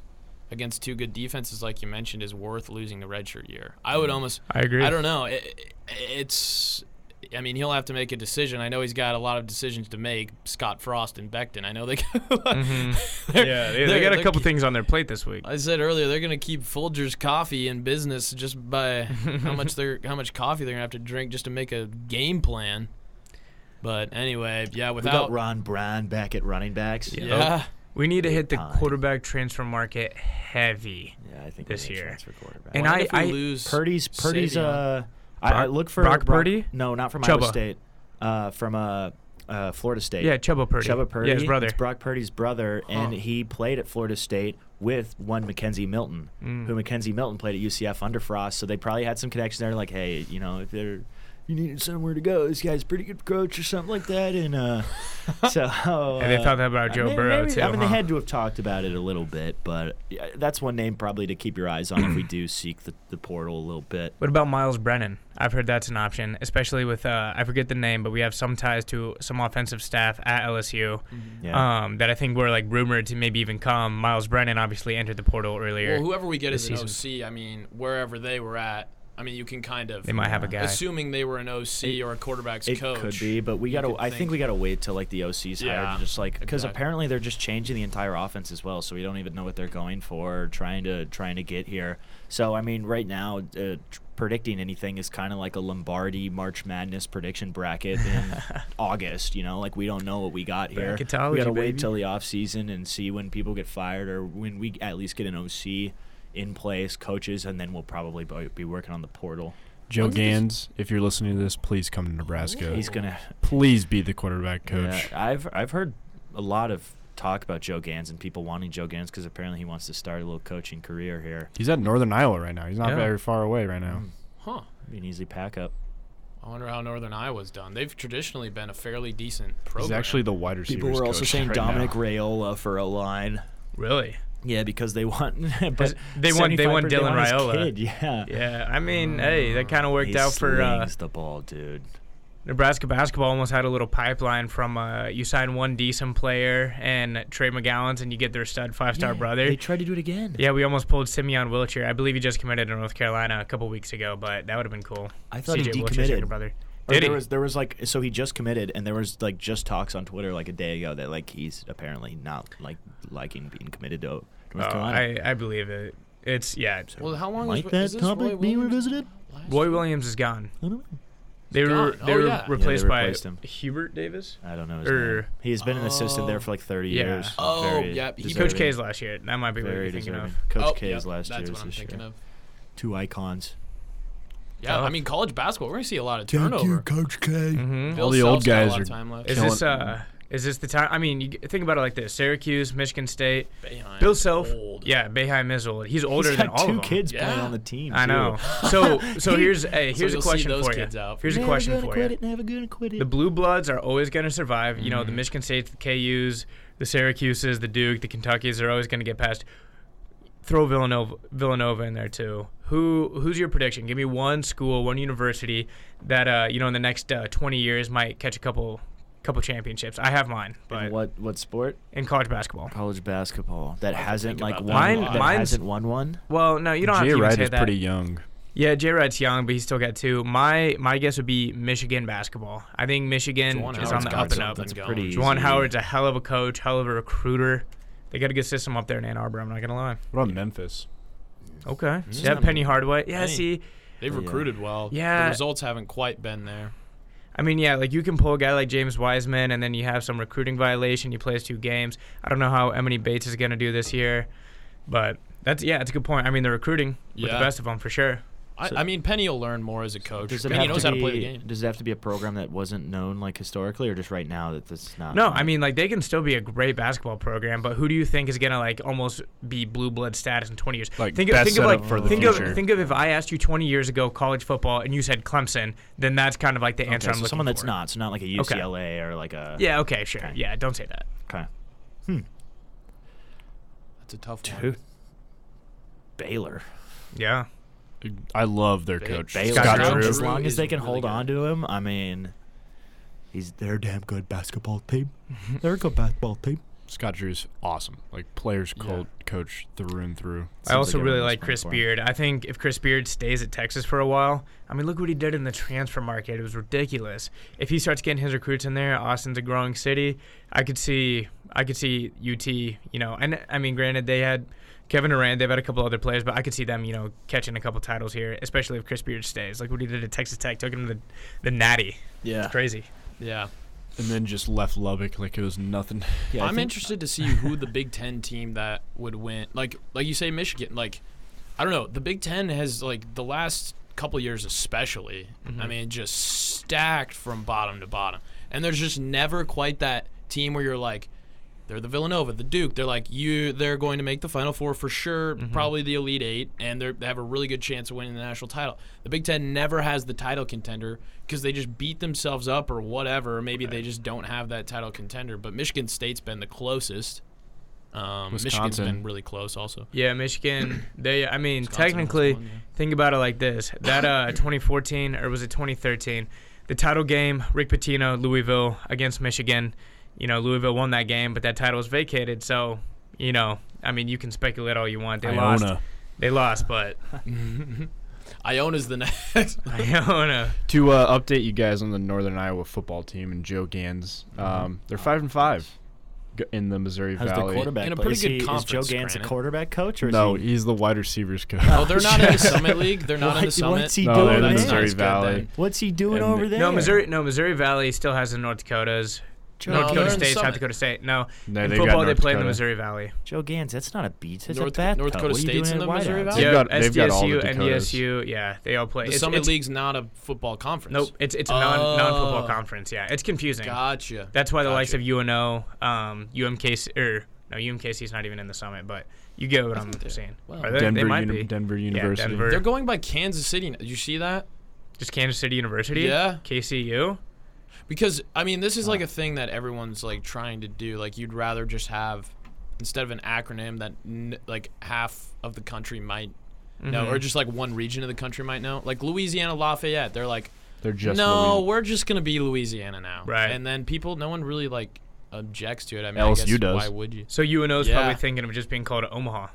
against two good defenses, like you mentioned, is worth losing the redshirt year. I would almost. I agree. I don't know. It, it- it's. I mean, he'll have to make a decision. I know he's got a lot of decisions to make. Scott Frost and Beckton. I know they. Mhm. Yeah, they, they got a couple things on their plate this week. I said earlier they're gonna keep Folgers coffee in business just by how much they're how much coffee they're gonna have to drink just to make a game plan. But anyway, yeah, we got without Ron Brown back at running backs. Yeah. yeah, We need to hit the time. quarterback transfer market heavy. Yeah, I think This we need a year. quarterback. And I- if we I- lose Purdy's Purdy's Savion? uh I, I look for Brock Purdy? No, not from Chubba. Iowa State. Uh from uh, uh Florida State. Yeah, Chubba Purdy. Chubba Purdy. Yeah, his brother. It's Brock Purdy's brother, and he played at Florida State with one McKenzie Milton, Mm. who McKenzie Milton played at UCF under Frost. So they probably had some connection there. Like, hey, you know, if they're you needed somewhere to go, this guy's a pretty good coach or something like that. And uh, so And they uh, thought that about Joe maybe- Burrow maybe- too. I mean, huh? they had to have talked about it a little bit, but yeah, that's one name probably to keep your eyes on if we do seek the, the portal a little bit. What about Myles Brennan? I've heard that's an option, especially with uh, I forget the name, but we have some ties to some offensive staff at LSU Yeah. um, that I think were like rumored to maybe even come. Myles Brennan obviously entered the portal earlier. well, whoever we get this as an. OC, I mean, wherever they were at, I mean, you can kind of they might have a guy. assuming they were an OC It- or a quarterback's It coach. could be, but we gotta. I think. think- we gotta wait till like the OC's Yeah, hired, just like because exactly. apparently they're just changing the entire offense as well. So we don't even know what they're going for, or trying to trying to get here. So I mean, right now, uh, predicting anything is kind of like a Lunardi March Madness prediction bracket in August. You know, like we don't know what we got here. Bracketology, we gotta wait baby. till the off season and see when people get fired, or when we at least get an OC in place, coaches, and then we'll probably be working on the portal. Joe When's this- Ganz, if you're listening to this, please come to Nebraska. He's gonna please be the quarterback coach. Yeah, I've I've heard a lot of talk about Joe Ganz and people wanting Joe Ganz because apparently he wants to start a little coaching career here. He's at Northern Iowa right now. He's not Yeah. very far away right now. Mm, Huh. be an easy pack up. I wonder how Northern Iowa's done. They've traditionally been a fairly decent program. He's actually the wide receivers People were also saying right Dominic now. Raiola for a line. really? Yeah, because they want. but they want- they want Dylan Raiola. Kid, yeah. Yeah, I mean, hey, that kind of worked he out for uh, the ball, dude. Nebraska basketball. Almost had a little pipeline from uh, you sign one decent player and Trey McGowens, and you get their stud five star Yeah, brother. They tried to do it again. Yeah, we almost pulled Simeon Wilcher. I believe he just committed to North Carolina a couple weeks ago, but that would have been cool. I thought he CJ Wilcher's decommitted. brother. Or Did there he? was there was like so he just committed and there was like just talks on Twitter like a day ago that like he's apparently not like liking being committed to North Oh, Carolina. I, I believe it. It's yeah. Well, how long Might is, that is this Roy topic be Williams revisited? last Roy year? Williams is gone. I don't know. They were gone. they Oh, were yeah. Yeah, they replaced replaced by him. Hubert Davis. I don't know his Er, name. He's been an assistant there for like 30 yeah. years. Oh, Very yeah, he- Coach deserving. K's last year. That might be what Very you're thinking deserving. of. Coach oh, K's yep, last that's year what I'm this thinking year. of. Two icons. Yeah, I mean college basketball. We're gonna see a lot of turnover. Coach K. Mm-hmm. All the old Self's got a guys are time left. Is Killing- this uh is this the time? I mean, you think about it like this: Syracuse, Michigan State, Boeheim, Bill Self. old. Yeah, Boeheim is old. He's older He's than all two of them. kids playing on the team. I know. So so here's hey So here's a question those for you. kids out. Here's a question gonna for quit you. It, never gonna quit it. The Blue Bloods are always going to survive. You know, the Mhm. Michigan States, the KU's, the Syracuses, the Duke, the Kentuckys are always going to get past. Throw Villanova, Villanova in there too. Who who's your prediction? Give me one school, one university that uh, you know in the next uh, 20 years might catch a couple couple championships. I have mine, but In what what sport? in college basketball. College basketball that have hasn't like about won. that. Mine- that mine's- hasn't won one. Well, no, you don't have Jay to even Wright say is that. pretty young. Yeah, J. Red's young, but he's still got two. My my guess would be Michigan basketball. I think Michigan Juwan is Howard's on the up and up. That's going. pretty Juwan easy. Howard's a hell of a coach, hell of a recruiter. They got a good system up there in Ann Arbor. I'm not gonna lie. What about Memphis? Okay. Mm. Yeah, Penny Hardaway. Yeah, Penny. see, They've Yeah. recruited well. Yeah. The results haven't quite been there. I mean, yeah, like you can pull a guy like James Wiseman, and then you have some recruiting violation. He plays two games. I don't know how Emoni Bates is gonna do this year, but that's yeah, it's a good point. I mean, they're recruiting with Yeah. the best of them for sure. I, So- I mean, Penny will learn more as a coach. Does it Penny have knows to how to be, play the game. Does it have to be a program that wasn't known like historically, or just right now that this is not? No, like- I mean like they can still be a great basketball program, but who do you think is gonna like almost be blue blood status in 20 years? Like, think best think of like for the think future. of think of if I asked you 20 years ago college football and you said Clemson, then that's kind of like the Okay, answer I'm so looking someone that's not, so not like a Okay. UCLA or like a. Yeah. Okay. Sure. Okay. Yeah. Don't say that. Okay. Hmm, that's a tough one. Dude. Baylor. Yeah. I love their coach, Baylor. Scott Scott Drew. Drew. As long as they can really hold good. on to him, I mean, he's they're a damn good basketball team. they're a good basketball team. Scott Drew's awesome. Like players Yeah. coach through and through. I also like really like Chris. Beard. I think if Chris Beard stays at Texas for a while, I mean, look what he did in the transfer market. It was ridiculous. If he starts getting his recruits in there, Austin's a growing city. I could see, I could see UT. You know, and I mean, granted, they had Kevin Durant. They've had a couple other players, but I could see them, you know, catching a couple titles here, especially if Chris Beard stays. Like what he did at Texas Tech, took him to the, the Natty. Yeah. Crazy. Yeah. And then just left Lubbock like it was nothing. yeah I I'm interested to see who the Big Ten team that would win. Like, like you say, Michigan. Like, I don't know. The Big Ten has like the last couple years, especially. I Mhm. mean, just stacked from bottom to bottom, and there's just never quite that team where you're like, they're the Villanova, the Duke. They're like you. They're going to make the Final Four for sure. Mhm. Probably the Elite Eight, and they're, they have a really good chance of winning the national title. The Big Ten never has the title contender because they just beat themselves up or whatever. Maybe they just don't have that title contender. But Michigan State's been the closest. Um, Michigan's been really close also. Yeah, Michigan. They, I mean, Wisconsin technically, yeah. think about it like this: that uh, 2014 or was it 2013? The title game, Rick Pitino, Louisville against Michigan. You know, Louisville won that game, but that title was vacated. So, you know, I mean, you can speculate all you want. They lost. They lost, but Iona's the next. Iona. To uh, update you guys on the Northern Iowa football team and Joe Ganz, um, they're five and five in the Missouri How's the Valley. quarterback? In a pretty Is good he- Is Joe conference, Ganz a quarterback coach or is No, he? he's the wide receivers coach. oh, they're not in the Summit League. They're not in the Summit. what's he No, doing in the? Missouri That's good Valley. What's he doing And over there? No, Missouri. No, Missouri Valley still has the North Dakotas. Joe, North No, Dakota they're in State, South Summit. Dakota State. No, No, in they've got football they North play in the Dakota. Missouri Valley. Joe Ganz, that's not a beat. That's North- a bad North cut. Dakota What are you State's doing in the at Missouri wideouts? Valley? yeah, They've got- they've got all the SDSU, Dakotas. NDSU. Yeah, they all play. The It's- Summit it's- League's not a football conference. Nope, it's it's a non non football Oh. conference. Yeah, it's confusing. Gotcha. That's why the likes Gotcha. of UNO, um, UMKC, or no, UMKC's not even in the summit, but you get what I'm think they're- saying. well, Are they, Denver, they might Uni- be. Denver University. Denver. They're going by Kansas City. Did you see that? Just Kansas City University. Yeah. KCU. Because I mean, this is like a thing that everyone's like trying to do. Like, you'd rather just have instead of an acronym that n- like half of the country might know, Mhm. or just like one region of the country might know. Like Louisiana Lafayette, they're like, They're just no, Louis- we're just gonna be Louisiana now. Right. And then people, no one really like objects to it. I mean, LSU I guess does. why would you? So UNO's Yeah. probably thinking of just being called Omaha.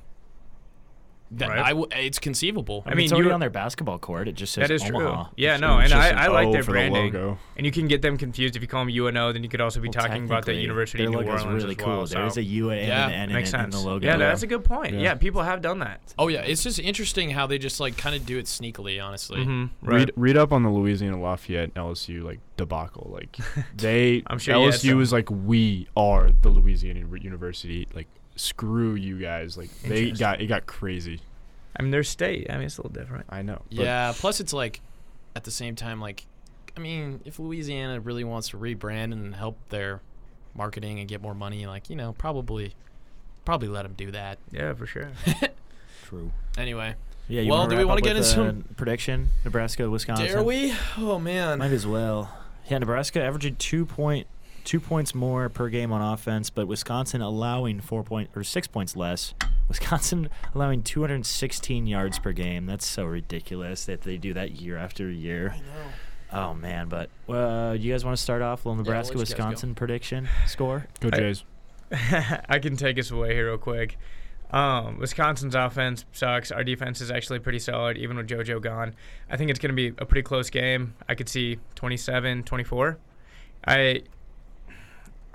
That, Right. I w- it's conceivable. I I mean, mean, it's already you- on their basketball court. It just says That is Omaha. true. Yeah, It's no, and I, I like their for the branding. And you can get them confused if you call them UNO. Then you could also be Well, talking about the University of New logo's Orleans really as cool. well. There's so a U and Yeah, an N in, makes it- in sense. the logo. Yeah, that's a good point. Yeah. Yeah. people have done that. Oh yeah, it's just interesting how they just like kind of do it sneakily. Honestly, hmm Read read up on the Louisiana Lafayette LSU like debacle. Like they I'm sure LSU some. was like we are the Louisiana University. Like screw you guys. Like they got it got crazy. I mean, their state. I mean, it's a little different. I know. but yeah. Plus, it's like at the same time, like I mean, if Louisiana really wants to rebrand and help their marketing and get more money, like you know, probably, probably let them do that. Yeah, for sure. True. Anyway, Yeah. You Well, do we wanna get into some- prediction? Nebraska, Wisconsin. dare we? Oh man. Might as well. Yeah, Nebraska averaging two point two points more per game on offense, but Wisconsin allowing four point or six points less. Wisconsin allowing 216 yards per game. That's so ridiculous that they do that year after year. I know. Oh man, but uh, you guys want to start off little Yeah, we'll Nebraska let you guys go. Wisconsin prediction score? go I- Jays. I can take us away here real quick. Um, Wisconsin's offense sucks. Our defense is actually pretty solid, even with JoJo gone. I think it's going to be a pretty close game. I could see 27, 24. I,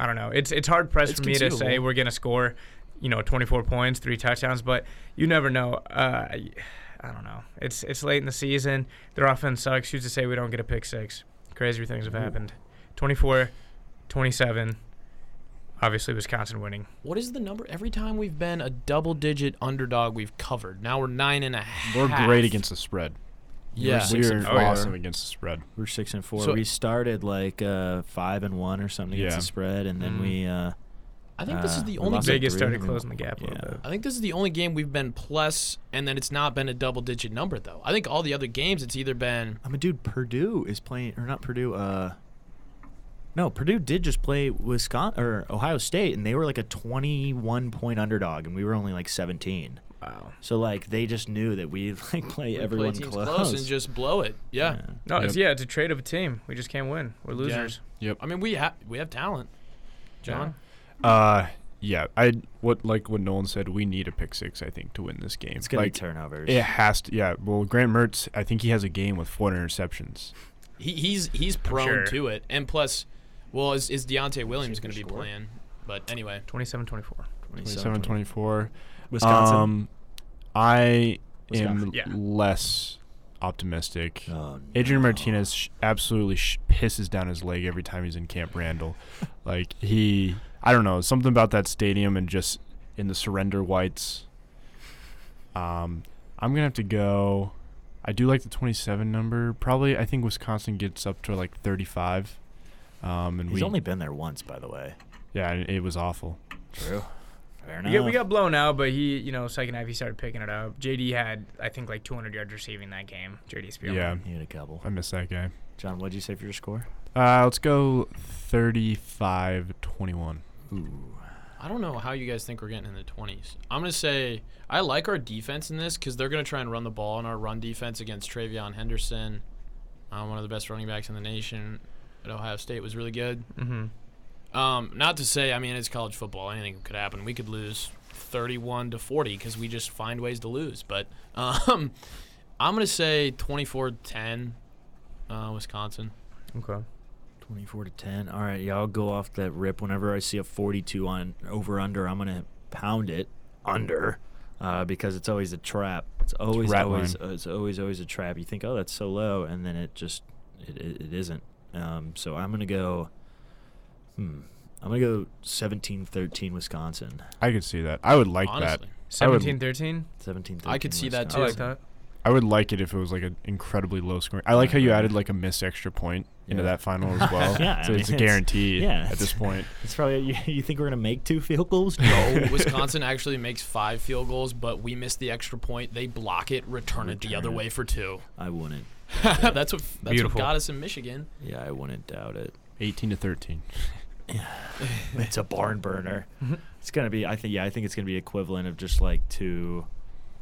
I don't know. It's it's hard pressed for me to say we're going to score, you know, 24 points, three touchdowns, but you never know. Uh, I, I don't know. It's it's late in the season. Their offense sucks. Who's to say we don't get a pick six? Crazier things have Ooh. happened. 24, 27. Obviously, Wisconsin winning. What is the number? Every time we've been a double-digit underdog, we've covered. Now we're nine and a half. We're great against the spread. Yeah. We're six We're and yeah. awesome against the spread. We're six and four. So- we started like uh, five and one or something against Yeah. the spread, and then Mm. we. Uh, I think this is uh, the we only lost like Vegas started closing the gap a little Yeah. bit. I think this is the only game we've been plus, and then it's not been a double-digit number though. I think all the other games, it's either been I mean, dude, Purdue is playing, or not Purdue. Uh, no, Purdue did just play Wisconsin or Ohio State, and they were like a 21 point underdog, and we were only like 17. Wow. So like they just knew that we like play we everyone play teams close. and just blow it. Yeah. No, it's yeah, it's a trade of a team. We just can't win. We're losers. Yep. I mean, we have we have talent. John, Uh, yeah. I what like what Nolan said. We need a pick six. I think to win this game. It's gonna like, be turnovers. It has to. Yeah. Well, Graham Mertz. I think he has a game with four interceptions. he, he's he's prone sure. to it, and plus, well, is, is Deontay Williams going to be score. playing? But anyway, 27-24. 27 24. 27 24. Wisconsin. Um, I Wisconsin. am Yeah. less optimistic. Oh, Adrian no. Martinez sh- absolutely sh- pisses down his leg every time he's in Camp Randall. like he, I don't know, something about that stadium and just in the surrender whites. Um, I'm gonna have to go. I do like the 27 number. Probably, I think Wisconsin gets up to like 35. Um, and He's we, only been there once, by the way. yeah, it, it was awful. True. Fair We got, we got blown out, but he, you know, second half he started picking it up. JD had, I think, like 200 yards receiving that game. JD Spielman. Yeah, He had a couple. I miss that game. John, what'd you say for your score? Uh, let's go 35-21. Ooh. I don't know how you guys think we're getting in the 20s. I'm going to say I like our defense in this because they're going to try and run the ball, and our run defense against TreVeyon Henderson, uh, one of the best running backs in the nation at Ohio State, was really good. Mm-hmm. Um, not to say, I mean, it's college football. Anything could happen. We could lose 31 to 40 because we just find ways to lose. But um, I'm going to say 24 10, uh, Wisconsin. Okay. 24 to 10. All right, y'all go off that rip. Whenever I see a 42 on over under, I'm going to pound it under uh, because it's always a trap. It's always rat always uh, it's always always a trap. You think, "Oh, that's so low." And then it just it, it, it isn't. Um, so I'm going to go hmm. I'm going to go 17-13 Wisconsin. I could see that. I would like Honestly. I would- 17 13. 17 I could see that I too. like that. that. I would like it if it was like an incredibly low scoring. I like how you added like a missed extra point into Yeah. that final as well. Yeah, I so it's a mean, it's- guarantee yeah, at this point. It's probably you, you think we're going to make two field goals? No, Wisconsin actually makes five field goals, but we miss the extra point. They block it, return, it the other it. way for two. I wouldn't. that's what that's Beautiful. what got us in Michigan. Yeah, I wouldn't doubt it. 18 to 13. It's a barn burner. Mm-hmm. It's gonna be. I think. Yeah, I think it's gonna be equivalent of just like two,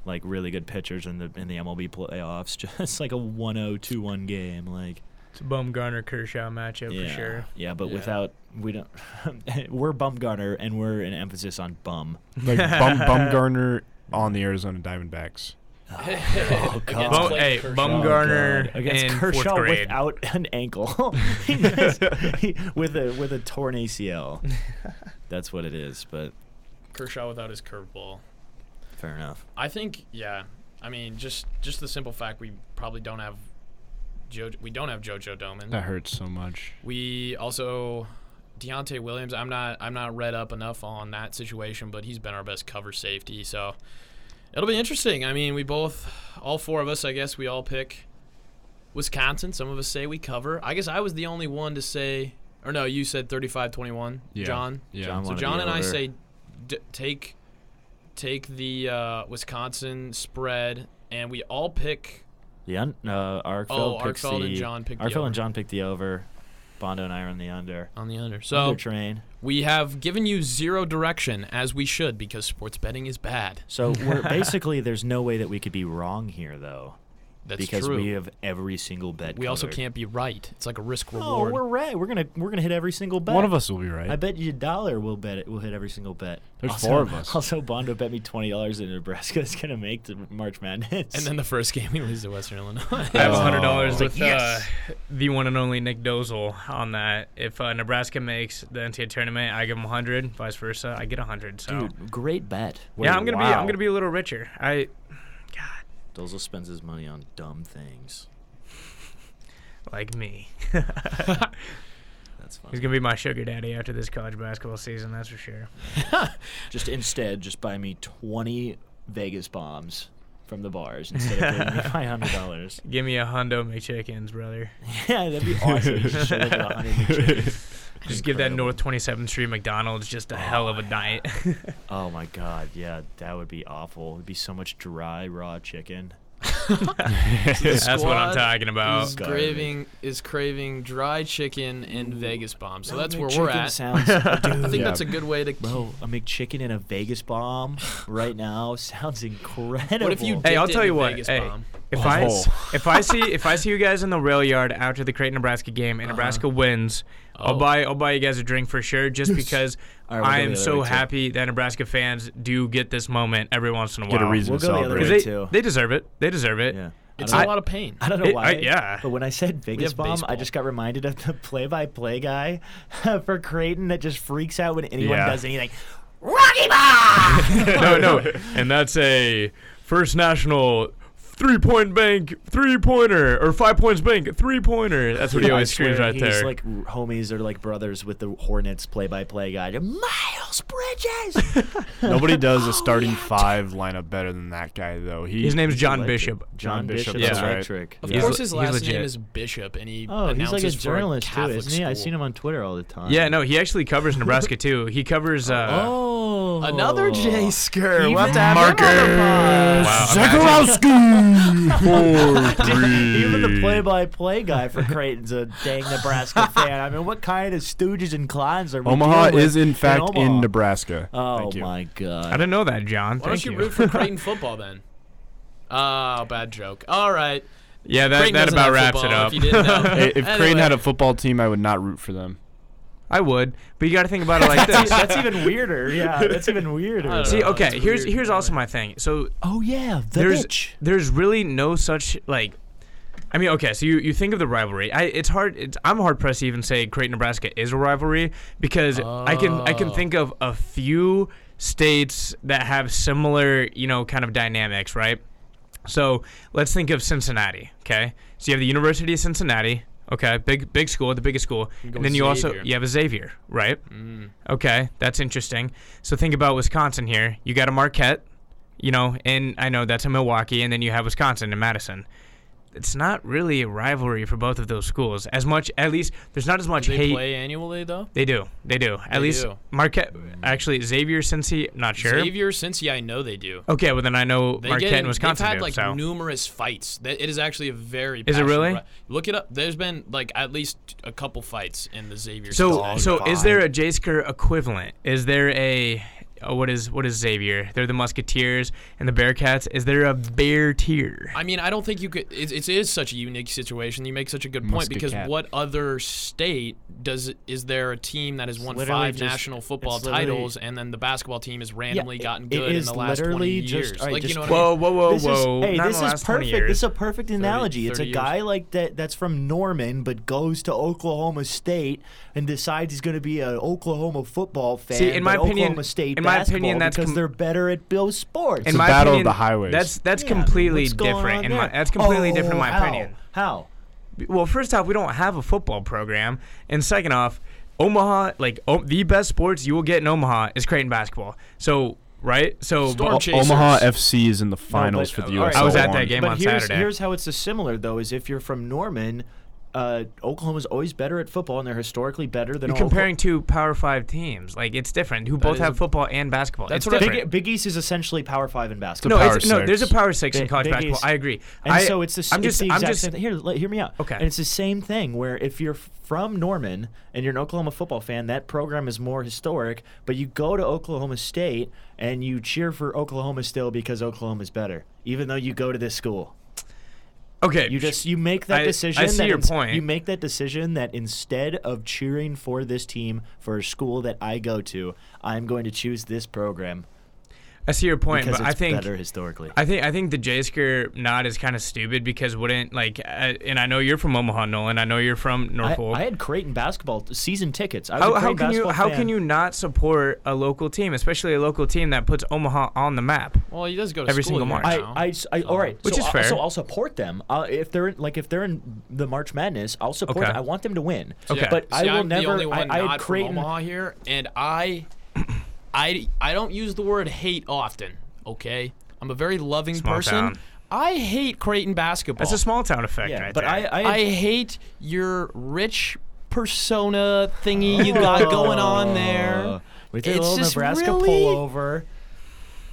like really good pitchers in the in the MLB playoffs. Just like a 1-0, 2-1 game. Like It's a Bumgarner Kershaw matchup yeah, for sure. yeah. But Yeah. without we don't. we're Bumgarner and we're an emphasis on bum. Like Bum Bumgarner on the Arizona Diamondbacks. Oh Against god. Bum, hey, Kershaw. Bumgarner oh, God. against in Kershaw grade. without an ankle, He just- with a with a torn ACL. That's what it is. But Kershaw without his curveball. fair enough. I think, yeah. I mean, just just the simple fact we probably don't have Jo. We don't have JoJo Domann. That hurts so much. We also Deontay Williams. I'm not I'm not read up enough on that situation, but he's been our best cover safety. So it'll be interesting. I mean, we both, all four of us, I guess, we all pick Wisconsin. Some of us say we cover. I guess I was the only one to say, or no, you said 35-21, Yeah. John. Yeah. John So John the and I say d- take take the uh, Wisconsin spread, and we all pick. The un, uh, Arkfeld Oh, picks Arkfeld the and John picked the Arkfeld over. and John picked the over. Bondo and I are on the under. on the under. Under So train. we have given you zero direction as we should because sports betting is bad. So we're basically there's no way that we could be wrong here though, That's because true. we have every single bet. We also can't be right. It's like a risk Oh, reward. we're right. We're gonna we're gonna hit every single bet. One of us will be right. I bet you a dollar we'll bet it. We'll hit every single bet. There's also, four of us. Also, Bondo bet me twenty dollars that Nebraska is gonna make the March Madness. and then the first game we lose to Western Illinois. I have Oh. hundred dollars It's like, with yes. uh, the one and only Nick Dozel on that. If uh, Nebraska makes the NCAA tournament, I give him hundred. Vice versa, I get hundred. So dude, great bet. yeah, I'm gonna be I'm gonna be a little richer. I God Dozel spends his money on dumb things. like me. That's fun. He's gonna be my sugar daddy after this college basketball season. That's for sure. Just instead, just buy me twenty Vegas bombs from the bars instead of giving me my hundred dollars. Give me a hundo McChickens, brother. yeah, that'd be awesome. You just show up with 100 McChickens. Just give that North 27th Street McDonald's just a hell of a night. Oh my god, yeah, that would be awful. It'd be so much dry raw chicken. That's what I'm talking about. is craving is craving dry chicken and Vegas bombs. So that's where we're at. Sounds, dude, I think Yeah. that's a good way to. Bro, a McChicken and a Vegas bomb right now sounds incredible. What if you? Hey, I'll tell you what. Vegas Hey, bomb? if I Oh. if I see if I see you guys in the rail yard after the Creighton Nebraska game and uh-huh. Nebraska wins, I'll Oh. buy I'll buy you guys a drink for sure. Just because All right, we'll I am so way, too. happy that Nebraska fans do get this moment every once in a while. Get a reason We'll to go the other celebrate. way. Because they, too. they deserve it. They deserve it. Yeah. It's I a lot of pain. I don't know It- why. I- yeah. But when I said Vegas bomb, I just got reminded of the play-by-play guy for Creighton that just freaks out when anyone Yeah. does anything. Rocky bomb. no, no. And that's a First National three point bank three pointer or five points bank three pointer. That's what he always screams right he's there. like homies or like brothers with the Hornets play-by-play guy. Miles Bridges. Nobody does Oh, a starting yeah. five lineup better than that guy, though. He, His name's John Electric. Bishop. John John Bishop. Bishop, That's that's right. electric. Of He's course, his last legit. name is Bishop, and he Oh, he's like a announces for journalist too, Catholic isn't he? I've seen him on Twitter all the time. Yeah, no, he actually covers Nebraska too. He covers. Uh, Oh, Another J. Skur. Even We'll have to have him on the Wow, pod. Even the play-by-play guy for Creighton's a dang Nebraska fan. I mean, what kind of stooges and clowns are we Omaha dealing with is in fact in, Omaha? Nebraska. Oh Thank you. my I god! didn't know that, John. Why Thank don't you you. root for Creighton football then? Oh, bad joke. All right. yeah, that, Creighton that doesn't about have wraps it football, up. if you didn't know. Hey, if Crane Anyway. had a football team, I would not root for them. I would, but you got to think about it like That's, this. that's even weirder. Yeah, that's even weirder. See, know, okay, that's here's weird, here's by also my thing. So Oh yeah, the there's bitch. there's really no such like I mean, okay, so you, you think of the rivalry. I it's hard. It's, I'm hard pressed to even say Creighton Nebraska is a rivalry because I can I can Oh. think of a few states that have similar you know kind of dynamics, right? So let's think of Cincinnati. Okay, so you have the University of Cincinnati. Okay, big big school, the biggest school, and then you also you have a Xavier, right? Mm. Okay, that's interesting. So think about Wisconsin here. You got a Marquette, you know, and I know that's in Milwaukee, and then you have Wisconsin and Madison. It's not really a rivalry for both of those schools. As much, at least, there's not as much Do they hate. play annually though? They do. They do. At They least do. Marquette. Actually, Xavier, since he not sure. Xavier, since I know they do. Okay, well then I know They Marquette get and in, Wisconsin They've had do. like so. numerous fights. It is actually a very. Is it really? ri- Look it up. There's been like at least a couple fights in the Xavier. So, so is there a J-Sker equivalent? Is there a uh, what is what is Xavier? They're the Musketeers and the Bearcats. Is there a Bear tier? I mean, I don't think you could. It, it is such a unique situation. You make such a good point Musket because cat. what other state does is there a team that has won five just- national football titles and then the basketball team has randomly it- gotten it good in the last literally 20 just- years? all right, like you just know what whoa, whoa, whoa, this whoa! Is, hey, Not this is perfect. This is a perfect analogy. it's a 30 guy years. like that that's from Norman but goes to Oklahoma State and decides he's going to be an Oklahoma football fan. See, in my opinion- Oklahoma State in my opinion, that's because com- they're better at Bill's sports. in a my battle of opinion, the highways. That's that's Yeah, completely different. on In my, that's completely different in Oh, my how? opinion. How? Well, first off, we don't have a football program, and second off, Omaha, like o- the best sports you will get in Omaha is Creighton basketball. So right, so Storm O- Omaha FC is in the finals but- for the all right, USL I was at that game but on here's, Saturday. Here's how it's a similar though: is if you're from Norman, uh, Oklahoma's always better at football, and they're historically better than You're Oklahoma- comparing two Power Five teams. Like it's different. Who both have a- football and basketball. That's it's what I- different. Big, Big East is essentially Power Five in basketball. no, it's, no, there's a Power Six in college Big basketball. East. I agree. And I, so it's the, s- I'm it's just, the I'm just, same thing. Here, let- hear me out. Okay. And it's the same thing where if you're from Norman and you're an Oklahoma football fan, that program is more historic. But you go to Oklahoma State and you cheer for Oklahoma still because Oklahoma's better, even though you go to this school. Okay. You just you make that I- decision. I see your ins- point. You make that decision that instead of cheering for this team for a school that I go to, I'm going to choose this program I see your point, because but it's I think better historically. I think I think the Jaysker nod is kind of stupid because wouldn't like, uh, and I know you're from Omaha, Nolan. I know you're from Norfolk. I had Creighton basketball season tickets. I was how, a how can you how fan. can you not support a local team, especially a local team that puts Omaha on the map? Well, he does go to Every school single here March. I, now, I, s- I- all right, Which so is I'll- fair. So I'll support them. Uh, if they're in, like if they're in the March Madness, I'll support. Okay. them. I want them to win. Okay. but I will I'm never. The only one I, I had Creighton. from Omaha here, and I, I, I don't use the word hate often. Okay, I'm a very loving Small person. town. I hate Creighton basketball. That's a small town effect, Yeah, right but there. I, I, I hate your rich persona thingy you got going on there. We did It's a little Nebraska really- pullover.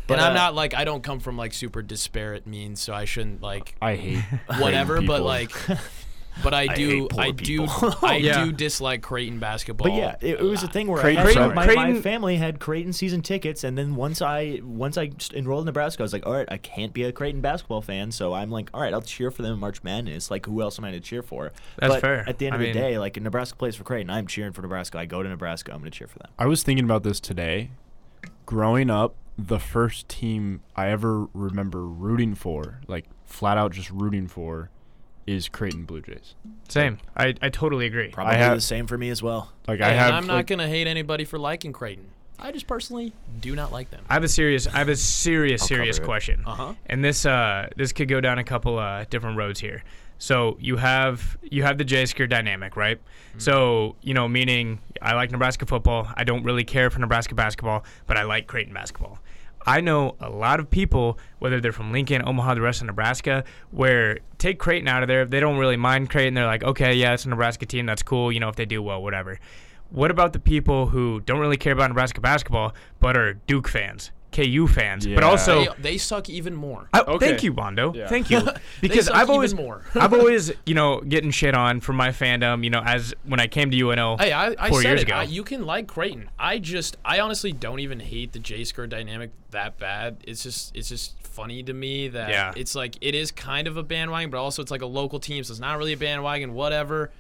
But and I'm uh, not like I don't come from like super disparate means, so I shouldn't like I hate whatever. Creighton But like, but I do, hate poor I do. I Yeah. do dislike Creighton basketball. But yeah, it, it was a thing where Creighton- I had, Creighton- my, Creighton- my family had Creighton season tickets, and then once I once I s- enrolled in Nebraska, I was like, all right, I can't be a Creighton basketball fan, so I'm like, all right, I'll cheer for them in March Madness. Like, who else am I to cheer for? That's but fair. At the end I of mean- the day, like, if Nebraska plays for Creighton, I'm cheering for Nebraska. I go to Nebraska, I'm going to cheer for them. I was thinking about this today. Growing up, the first team I ever remember rooting for, like flat out just rooting for, is Creighton Blue Jays. Same. I, I totally agree. Probably have- the same for me as well. Like Hey, I and have. I'm not like, gonna hate anybody for liking Creighton. I just personally do not like them. I have a serious I have a serious serious question. Uh-huh. And this uh this could go down a couple uh different roads here. So you have you have the Jaysker dynamic, right? So, you know, meaning I like Nebraska football. I don't really care for Nebraska basketball, but I like Creighton basketball. I know a lot of people, whether they're from Lincoln, Omaha, the rest of Nebraska, where take Creighton out of there. They don't really mind Creighton. They're like, okay, yeah, it's a Nebraska team. That's cool. You know, if they do well, whatever. What about the people who don't really care about Nebraska basketball, but are Duke fans, KU fans, but also they, they suck even more. I, Okay. Thank you, Bondo. Yeah. Thank you. Because suck I've even always, more. I've always, you know, getting shit on from my fandom. You know, as when I came to UNO. Hey, I, I four said years it. ago. I, you can like Creighton. I just, I honestly don't even hate the Jaysker dynamic that bad. It's just, it's just funny to me that Yeah. it's like it is kind of a bandwagon, but also it's like a local team, so it's not really a bandwagon. Whatever.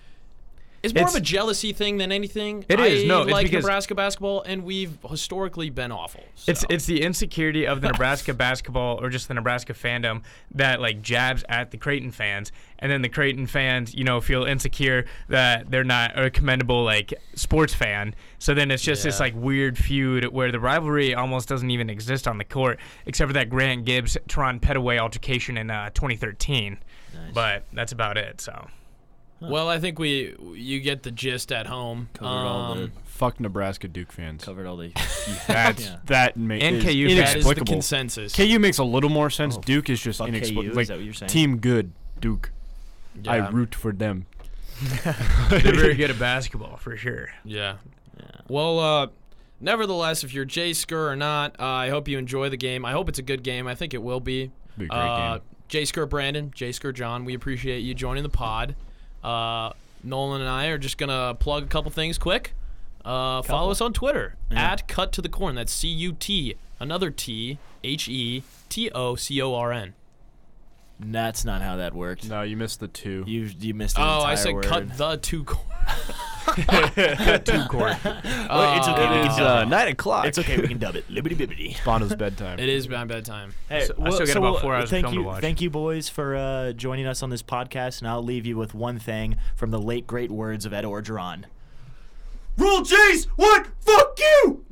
It's more It's- of a jealousy thing than anything. It is, I no, it's like because- Nebraska basketball, and we've historically been awful. It's so. it's the insecurity of the Nebraska basketball or just the Nebraska fandom that like jabs at the Creighton fans, and then the Creighton fans, you know, feel insecure that they're not a commendable like sports fan. So then it's just this like weird feud where the rivalry almost doesn't even exist on the court, except for that Grant Gibbs Terran Petteway altercation in uh, 2013. But that's about it. So Well, I think we you get the gist at home. Covered all the Um, fuck Nebraska Duke fans. covered all the. That's Yeah. that ma- And is KU fans. that is the inexplicable. consensus. KU makes a little more sense. Oh, Duke is just fuck KU, inexplicable. is Like that what you're saying? team good Duke. I Yeah. root for them. They're very good at basketball for sure. Yeah. Yeah. Well, uh, nevertheless, if you're Jaysker or not, uh, I hope you enjoy the game. I hope it's a good game. I think it will be. Be a great Uh, game. Jaysker Brandon, Jaysker John, we appreciate you joining the pod. Uh, Nolan and I are just gonna plug a couple things quick. Uh, follow us on Twitter Yeah. at Cut to the Corn. That's C U T another T H E T O C O R N. That's not how that worked. No, you missed the two. You you missed. An Oh, entire I said word. cut the two corn. Two court. Well, it's okay. Uh, we can dub uh, it. nine o'clock. It's okay. We can dub it. Libbity bibbity. Bondo's bedtime. It is my bedtime. Hey, So- I still got about four hours of thank film to you, watch. Thank you, boys, for uh, joining us on this podcast. And I'll leave you with one thing from the late great words of Ed Orgeron. Rule Jace, what? Fuck you!